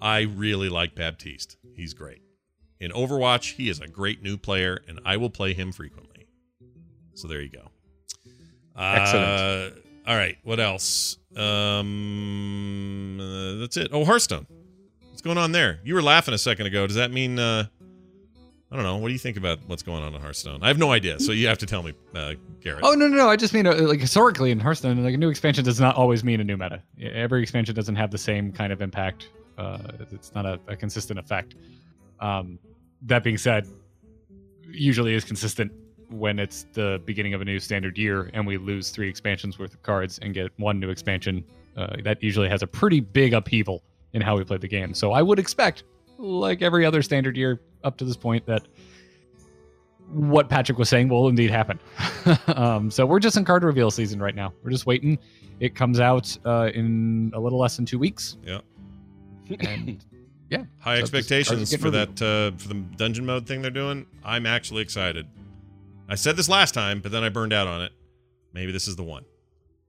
I really like Baptiste. He's great. In Overwatch, he is a great new player, and I will play him frequently. So there you go. Excellent. Uh, all right. What else? Um, uh, that's it. Oh, Hearthstone. What's going on there? You were laughing a second ago. Does that mean? Uh, I don't know. What do you think about what's going on in Hearthstone? I have no idea. So you have to tell me, uh, Garrett. Oh no, no, no! I just mean uh, like historically in Hearthstone, like a new expansion does not always mean a new meta. Every expansion doesn't have the same kind of impact. Uh, it's not a, a consistent effect. Um, that being said, usually is consistent when it's the beginning of a new standard year and we lose three expansions worth of cards and get one new expansion. Uh, that usually has a pretty big upheaval in how we play the game. So I would expect, like every other standard year up to this point, that what Patrick was saying will indeed happen. um, so we're just in card reveal season right now. We're just waiting. It comes out uh, in a little less than two weeks. Yeah. And yeah, High So expectations for get that uh, for the dungeon mode thing they're doing. I'm actually excited. I said this last time, but then I burned out on it. Maybe this is the one.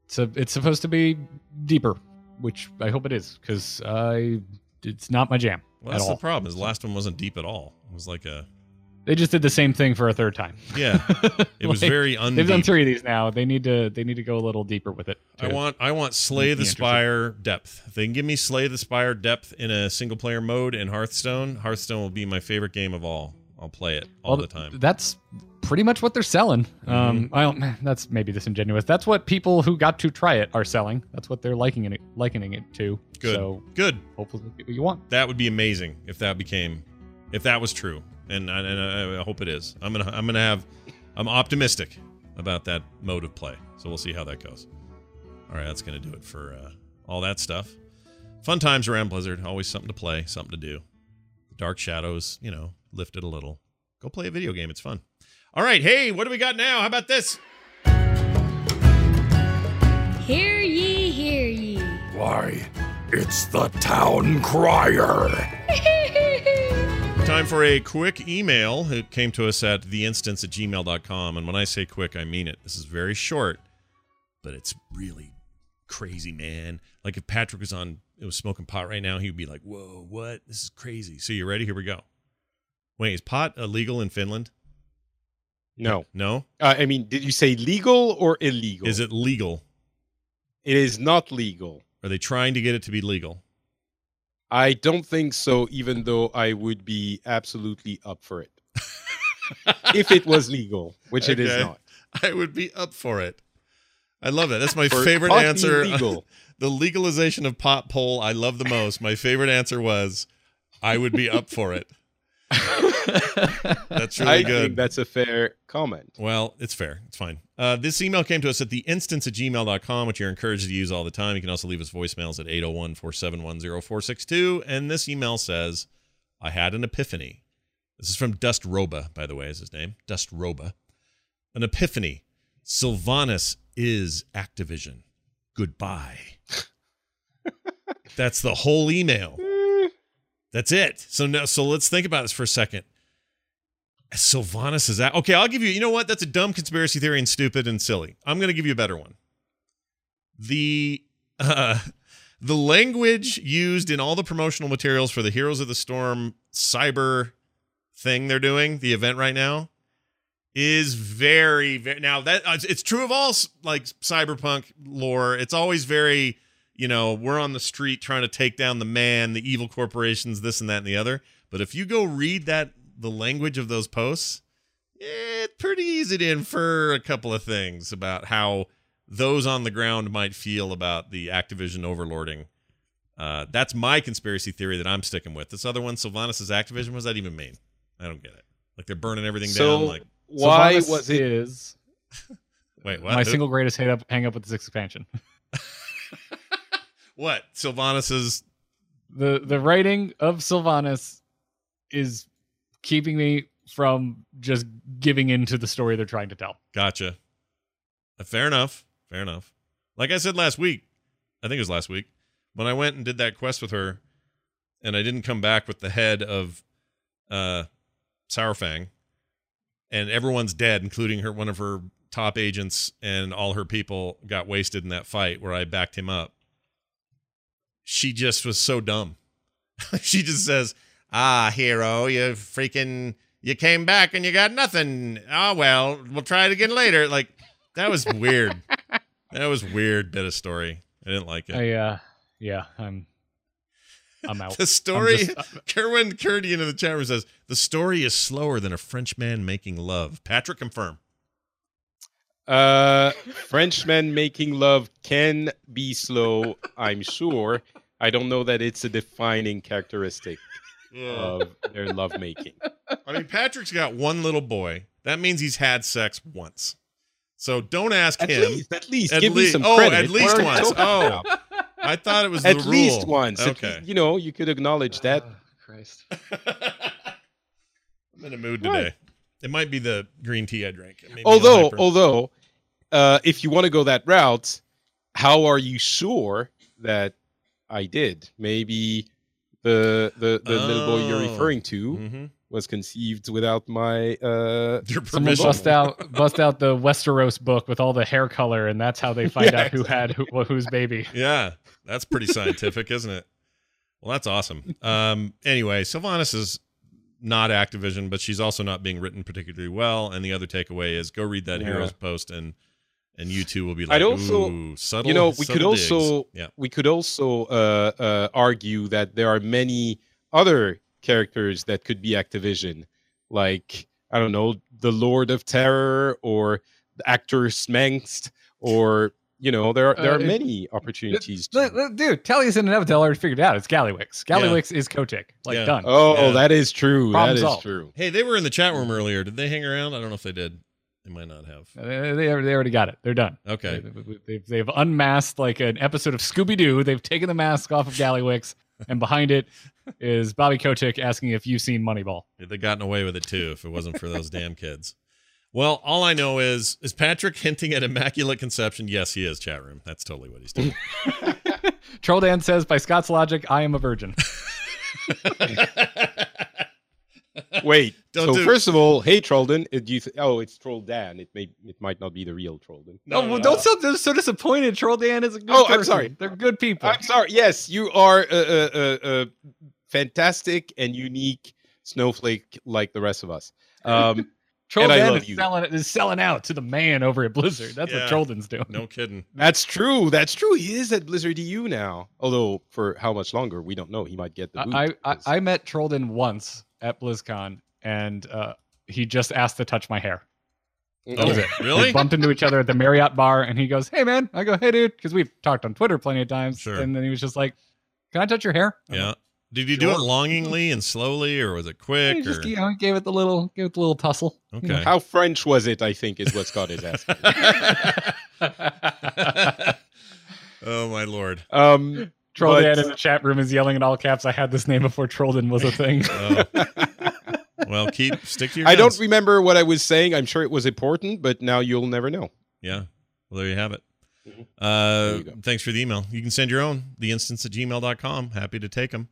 so it's supposed to be deeper, which I hope it is because I it's not my jam Well, that's all. the problem. Is the last one wasn't deep at all. It was like a They just did the same thing for a third time. yeah. It was Like, very They've done three of these now. They need to they need to go a little deeper with it. I want I want Slay the. Spire depth. If they can give me Slay the Spire depth in a single player mode in Hearthstone, Hearthstone will be my favorite game of all. I'll play it all Well, the time. Mm-hmm. That's pretty much what they're selling. Um, I don't, that's maybe disingenuous. That's what people who got to try it are selling. That's what they're liking it, likening it to. Good. So Good. hopefully get what you want. That would be amazing if that became, if that was true, and and, and I, I hope it is. I'm gonna I'm gonna have, I'm optimistic about that mode of play. So we'll see how that goes. All right, that's gonna do it for uh, all that stuff. Fun times around Blizzard. Always something to play, something to do. Dark Shadows, you know, lifted a little. Go play a video game. It's fun. All right, hey, what do we got now? How about this? Hear ye, hear ye. Why, it's the town crier. Time for a quick email. It came to us at theinstance at gmail.com. And when I say quick, I mean it. This is very short, but it's really crazy, man. Like if Patrick was on, it was smoking pot right now, he would be like, whoa, what? This is crazy. So you ready? Here we go. Wait, is pot illegal in Finland? No, No? uh, I mean, did you say legal or illegal? Is it legal? It is not legal. Are they trying to get it to be legal? I don't think so. Even though I would be absolutely up for it if it was legal, which it is not. I would be up for it. I love that. That's my For favorite answer. Legal. the legalization of pot poll I love the most. My favorite answer was I would be up for it. That's really I good. think that's a fair comment. Well, it's fair. It's fine. Uh, this email came to us at the instance at gmail.com, which you're encouraged to use all the time. You can also leave us voicemails at 801 471 0462. And this email says, I had an epiphany. This is from Dust Roba, by the way, is his name. Dust Roba. An epiphany. Sylvanas is Activision. Goodbye. That's the whole email. That's it. So no, so let's think about this for a second. Sylvanas is that okay? I'll give you. You know what? That's a dumb conspiracy theory and stupid and silly. I'm going to give you a better one. The uh, the language used in all the promotional materials for the Heroes of the Storm cyber thing they're doing, the event right now, is very very. Now that uh, it's true of all like cyberpunk lore. It's always very you know, we're on the street trying to take down the man, the evil corporations, this and that and the other. But if you go read that, the language of those posts, it's pretty easy to infer a couple of things about how those on the ground might feel about the Activision overlording. Uh, that's my conspiracy theory that I'm sticking with. This other one, Sylvanas is Activision. What does that even mean? I don't get it. Like they're burning everything So down. Like, why Sylvanas was it? Is wait, what? my Who- single greatest hang up hang up with this expansion. what? Sylvanas is the the writing of Sylvanas is keeping me from just giving into the story they're trying to tell. Gotcha. Uh, Fair enough. Fair enough. Like I said last week, I think it was last week, when I went and did that quest with her, and I didn't come back with the head of uh, Saurfang, and everyone's dead, including her one of her top agents and all her people got wasted in that fight where I backed him up. She just was so dumb. she just says, "Ah, hero, you freaking you came back and you got nothing. Oh well, we'll try it again later." Like that was weird. that was weird bit of story. I didn't like it. I, uh, yeah, I'm, I'm out. The story, I'm just- Kerwin Curdian in the chat room says, the story is slower than a French man making love. Patrick, confirm. Uh, Frenchmen making love can be slow, I'm sure. I don't know that it's a defining characteristic of their lovemaking. I mean, Patrick's got one little boy. That means he's had sex once. So don't ask At him. least, at least, At give me lea- some oh, credit. at least What are you once. Oh. I thought it was at the least rule. once. Okay. least, you know, you could acknowledge that. Oh, Christ. I'm in a mood What? today. It might be the green tea I drank. It although, although, uh, if you want to go that route, how are you sure that I did? Maybe the the, the little boy you're Oh. referring to Mhm. was conceived without my uh, Your permission. bust out bust out the Westeros book with all the hair color, and that's how they find Yeah, out who had who, whose baby. Yeah, that's pretty scientific, isn't it? Well, that's awesome. Um, anyway, Sylvanas is not Activision, but she's also not being written particularly well. And the other takeaway is go read that Yeah. Heroes post, and and you two will be like, I'd also- Ooh, subtle. you know, we subtle could also- yeah, we could also uh, uh, argue that there are many other characters that could be Activision, like I don't know, the Lord of Terror or the actor Smengst, or you know, there are there Uh, are it- many opportunities. Look, to- look, Dude, Tallius and Inevitable already figured it out. It's Gallywix. Gallywix is Kotick. Like Yeah. done. Oh, Yeah. that is true. Problem that is solved. true. Hey, they were in the chat room earlier. Did they hang around? I don't know if they did. They might not have. They, they, already got it. They're done. Okay. They, they've, they've unmasked like an episode of Scooby Doo. They've taken the mask off of Gallywix, and behind it is Bobby Kotick asking if you've seen Moneyball. They'd have gotten away with it too if it wasn't for those damn kids. Well, all I know is is Patrick hinting at immaculate conception? Yes, he is. Chat room. That's totally what he's doing. Troll Dan says, by Scott's logic, I am a virgin. Wait. Don't so do- first of all, hey Trollden, do you th- oh it's Troll Dan. It may it might not be the real Trollden. No, oh, no, well, no. don't sound so disappointed. Troll Dan is a good Oh, I'm sorry. They're good people. I'm sorry. Yes, you are a, a, a, a fantastic and unique snowflake like the rest of us. Um, Troll and I Dan love is you. selling, is selling out to the man over at Blizzard. That's Yeah. what Trollden's doing. No kidding. that's true. That's true. He is at Blizzard EU now. Although for how much longer, we don't know. He might get the boot. I, I, I met Trollden once at BlizzCon, and uh, he just asked to touch my hair. That was Oh, it. really? We bumped into each other at the Marriott bar, and he goes, "Hey, man." I go, "Hey, dude," because we've talked on Twitter plenty of times. Sure. And then he was just like, "Can I touch your hair?" I'm Yeah. like, Did you do it longingly and slowly, or was it He quick? just Or... you know, gave it the little, gave it the little tussle. you know. Okay. How French was it? I think is what Scott is asking. oh my lord. Um, Troll But- Dan in the chat room is yelling in all caps. I had this name before Trollden was a thing. Oh. well, keep stick to your. I don't remember what I was saying. I'm sure it was important, but now you'll never know. Yeah. Well, there you have it. Mhm. Uh, you thanks for the email. You can send your own, theinstance at gmail.com. Happy to take them.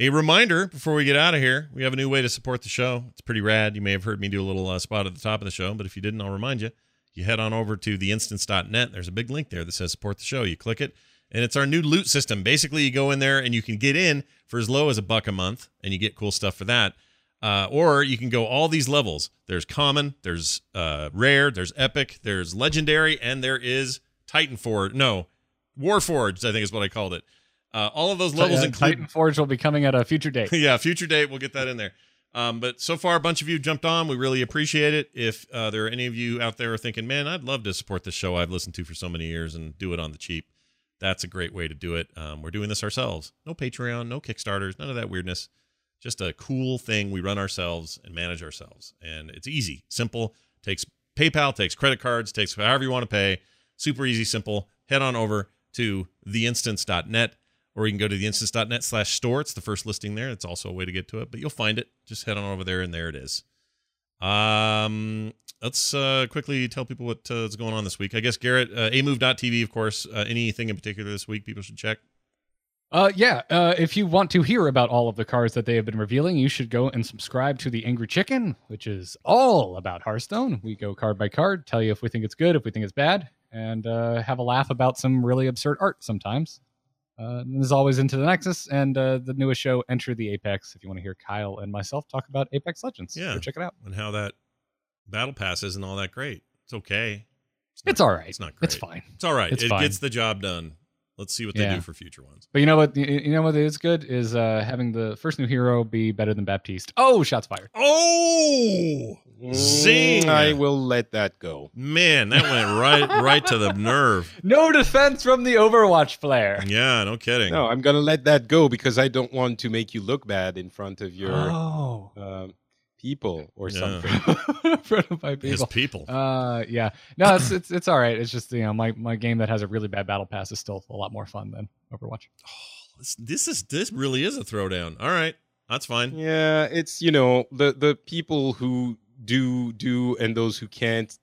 A reminder before we get out of here, we have a new way to support the show. It's pretty rad. You may have heard me do a little uh, spot at the top of the show, but if you didn't, I'll remind you. You head on over to theinstance.net. There's a big link there that says support the show. You click it, and it's our new loot system. Basically, you go in there and you can get in for as low as a buck a month, and you get cool stuff for that. Uh, or you can go all these levels. There's common, there's uh, rare, there's epic, there's legendary, and there is Titan Forge. No, Warforged, I think is what I called it. Uh, all of those levels Uh, include Titan Forge will be coming at a future date. yeah, future date. We'll get that in there. Um, but so far, a bunch of you jumped on. We really appreciate it. If uh, there are any of you out there thinking, man, I'd love to support this show I've listened to for so many years and do it on the cheap, that's a great way to do it. Um, we're doing this ourselves. No Patreon, no Kickstarters, none of that weirdness. Just a cool thing we run ourselves and manage ourselves. And it's easy, simple. Takes PayPal, takes credit cards, takes however you want to pay. Super easy, simple. Head on over to theinstance.net or you can go to theinstance.net slash store. It's the first listing there. It's also a way to get to it, but you'll find it. Just head on over there, and there it is. Um, let's uh, quickly tell people what uh, is going on this week. I guess Garrett, uh, amove.tv, of course. Uh, anything in particular this week people should check? Uh, yeah. Uh, if you want to hear about all of the cards that they have been revealing, you should go and subscribe to the Angry Chicken, which is all about Hearthstone. We go card by card, tell you if we think it's good, if we think it's bad, and uh, have a laugh about some really absurd art sometimes. Uh, and as always, into the Nexus and uh, the newest show, Enter the Apex. If you want to hear Kyle and myself talk about Apex Legends, Yeah. go check it out. And how that battle pass isn't all that great. It's okay. It's all right. It's not great. It's fine. It's all right. It's it fine. gets the job done. Let's see what they Yeah. do for future ones. But you know what? You you know what is good is uh, having the first new hero be better than Baptiste. Oh, shots fired. Oh Zing! Mm, I will let that go. man, that went right right to the nerve. No defense from the Overwatch player. Yeah, no kidding. No, I'm gonna let that go because I don't want to make you look bad in front of your Oh, um, people or Yeah. something. in front of my His people. people. Uh, yeah. No, it's, it's it's all right. It's just you know my my game that has a really bad battle pass is still a lot more fun than Overwatch. this, this is this really is a throwdown. All right, that's fine. Yeah, it's you know the the people who do do and those who can't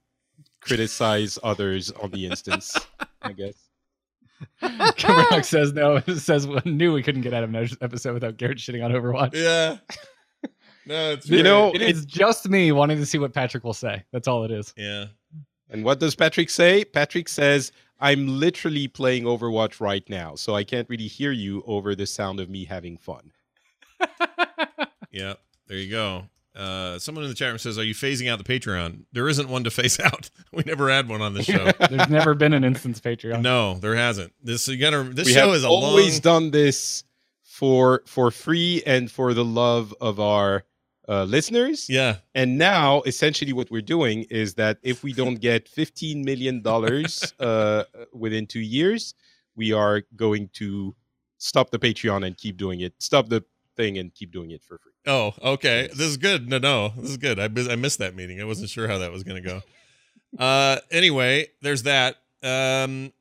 criticize others on the instance. I guess. Kimbernock says no. Says says knew we couldn't get out of an episode without Garrett shitting on Overwatch. Yeah. No, it's You know, it is just me wanting to see what Patrick will say. That's all it is. Yeah. And what does Patrick say? Patrick says, "I'm literally playing Overwatch right now, so I can't really hear you over the sound of me having fun." Yeah. There you go. Uh, someone in the chat room says, "Are you phasing out the Patreon?" There isn't one to phase out. We never had one on the show. There's never been an instance Patreon. no, there hasn't. This you gotta. This we show have is a always long. done this for for free and for the love of our uh, listeners. Yeah. And now, essentially, what we're doing is that if we don't get fifteen million dollars uh, within two years, we are going to stop the Patreon and keep doing it. Stop the thing and keep doing it for free. Oh, okay. This is good. No, no, this is good. I I missed that meeting. I wasn't sure how that was going to go. Uh, anyway, there's that. Um,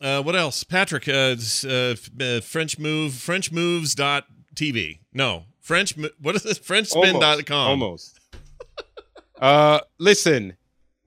uh, what else? Patrick, uh, uh, uh, French move, French moves dot TV. No, French. What is this? Frenchspin.com. Almost. uh, listen,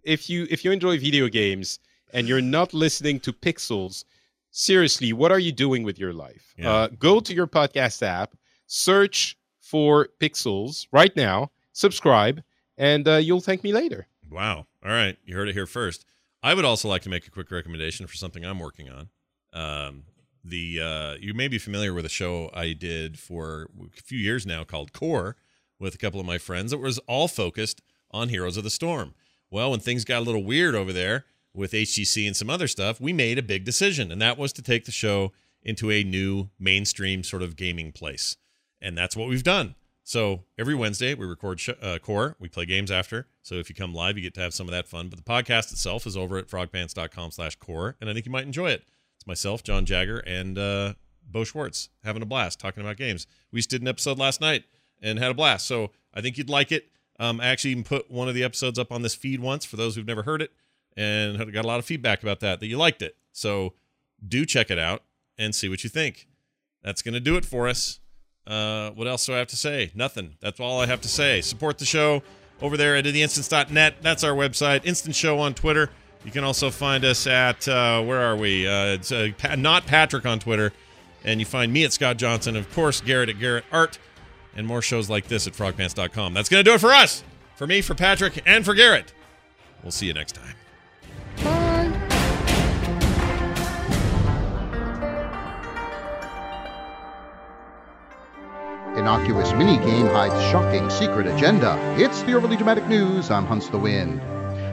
if you if you enjoy video games and you're not listening to Pixels, seriously, what are you doing with your life? Yeah. Uh, go to your podcast app, search for Pixels right now, subscribe, and uh, you'll thank me later. Wow. All right. You heard it here first. I would also like to make a quick recommendation for something I'm working on. Um, the uh, you may be familiar with a show I did for a few years now called Core with a couple of my friends It was all focused on Heroes of the Storm. Well, when things got a little weird over there with HGC and some other stuff, we made a big decision, and that was to take the show into a new mainstream sort of gaming place. And that's what we've done. So every Wednesday we record sh- uh, core. We play games after. So if you come live, you get to have some of that fun. But the podcast itself is over at frogpants.com slash core. And I think you might enjoy it. It's myself, John Jagger, and uh, Bo Schwartz having a blast talking about games. We just did an episode last night and had a blast. So I think you'd like it. Um, I actually even put one of the episodes up on this feed once for those who've never heard it and got a lot of feedback about that, that you liked it. So do check it out and see what you think. That's going to do it for us. Uh, what else do I have to say? Nothing. That's all I have to say. Support the show over there at theinstance.net. That's our website. Instant Show on Twitter. You can also find us at uh, where are we? Uh, it's uh, not Patrick on Twitter, and you find me at Scott Johnson. Of course, Garrett at Garrett Art, and more shows like this at frogpants.com. That's gonna do it for us. For me, for Patrick, and for Garrett. We'll see you next time. Innocuous minigame hides shocking secret agenda. It's the overly dramatic news. I'm Hunts the Wind.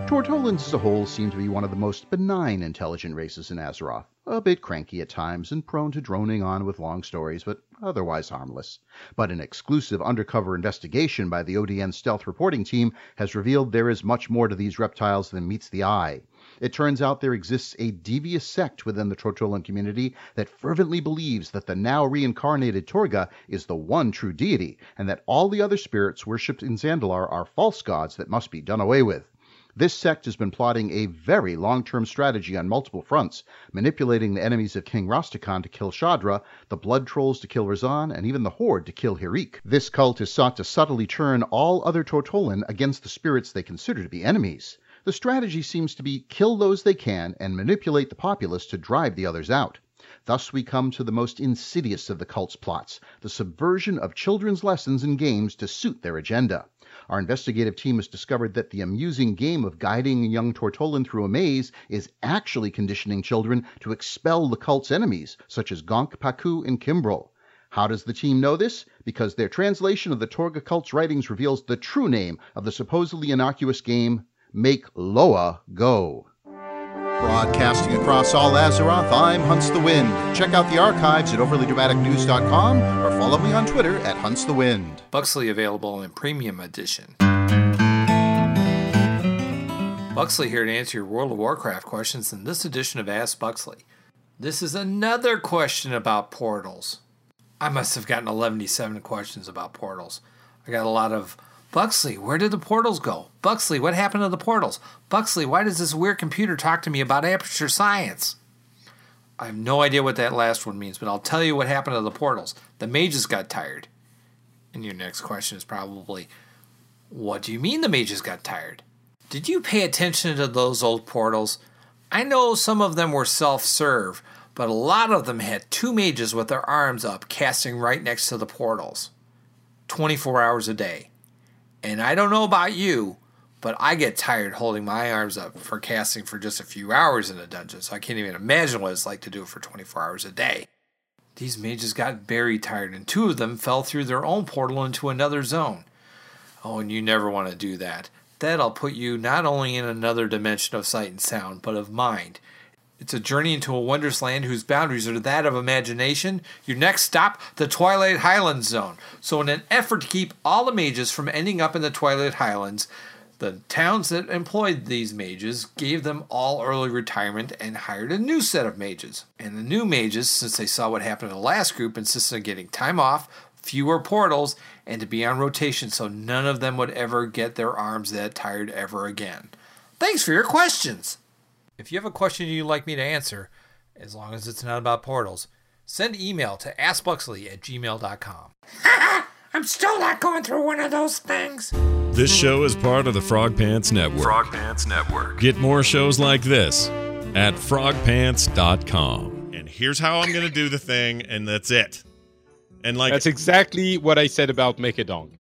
Tortolans as a whole seem to be one of the most benign intelligent races in Azeroth. A bit cranky at times and prone to droning on with long stories, but otherwise harmless. But an exclusive undercover investigation by the ODN stealth reporting team has revealed there is much more to these reptiles than meets the eye. It turns out there exists a devious sect within the Tortolan community that fervently believes that the now reincarnated Torga is the one true deity, and that all the other spirits worshipped in Zandalar are false gods that must be done away with. This sect has been plotting a very long term strategy on multiple fronts, manipulating the enemies of King Rastakhan to kill Shadra, the Blood Trolls to kill Rezan, and even the Horde to kill Hir'eek. This cult has sought to subtly turn all other Tortolan against the spirits they consider to be enemies. The strategy seems to be kill those they can and manipulate the populace to drive the others out. Thus, we come to the most insidious of the cult's plots the subversion of children's lessons and games to suit their agenda. Our investigative team has discovered that the amusing game of guiding a young Tortolan through a maze is actually conditioning children to expel the cult's enemies, such as Gonk, Paku, and Kimbrel. How does the team know this? Because their translation of the Torga cult's writings reveals the true name of the supposedly innocuous game Make Loa Go. Broadcasting across all Azeroth, I'm Hunts the Wind. Check out the archives at overlydramaticnews.com or follow me on Twitter at Hunts the Wind. Buxley available in Premium Edition. Buxley here to answer your World of Warcraft questions in this edition of Ask Buxley. This is another question about portals. I must have gotten 117 questions about portals. I got a lot of Buxley, where did the portals go? Buxley, what happened to the portals? Buxley, why does this weird computer talk to me about aperture science? I have no idea what that last one means, but I'll tell you what happened to the portals. The mages got tired. And your next question is probably, what do you mean the mages got tired? Did you pay attention to those old portals? I know some of them were self serve, but a lot of them had two mages with their arms up casting right next to the portals 24 hours a day. And I don't know about you, but I get tired holding my arms up for casting for just a few hours in a dungeon, so I can't even imagine what it's like to do it for 24 hours a day. These mages got very tired, and two of them fell through their own portal into another zone. Oh, and you never want to do that. That'll put you not only in another dimension of sight and sound, but of mind. It's a journey into a wondrous land whose boundaries are that of imagination. Your next stop, the Twilight Highlands Zone. So, in an effort to keep all the mages from ending up in the Twilight Highlands, the towns that employed these mages gave them all early retirement and hired a new set of mages. And the new mages, since they saw what happened in the last group, insisted on getting time off, fewer portals, and to be on rotation so none of them would ever get their arms that tired ever again. Thanks for your questions! If you have a question you'd like me to answer, as long as it's not about portals, send email to askbuxley at gmail.com. I'm still not going through one of those things. This show is part of the Frog Pants Network. Frog Pants Network. Get more shows like this at frogpants.com. And here's how I'm going to do the thing, and that's it. And like That's exactly what I said about Mechadong.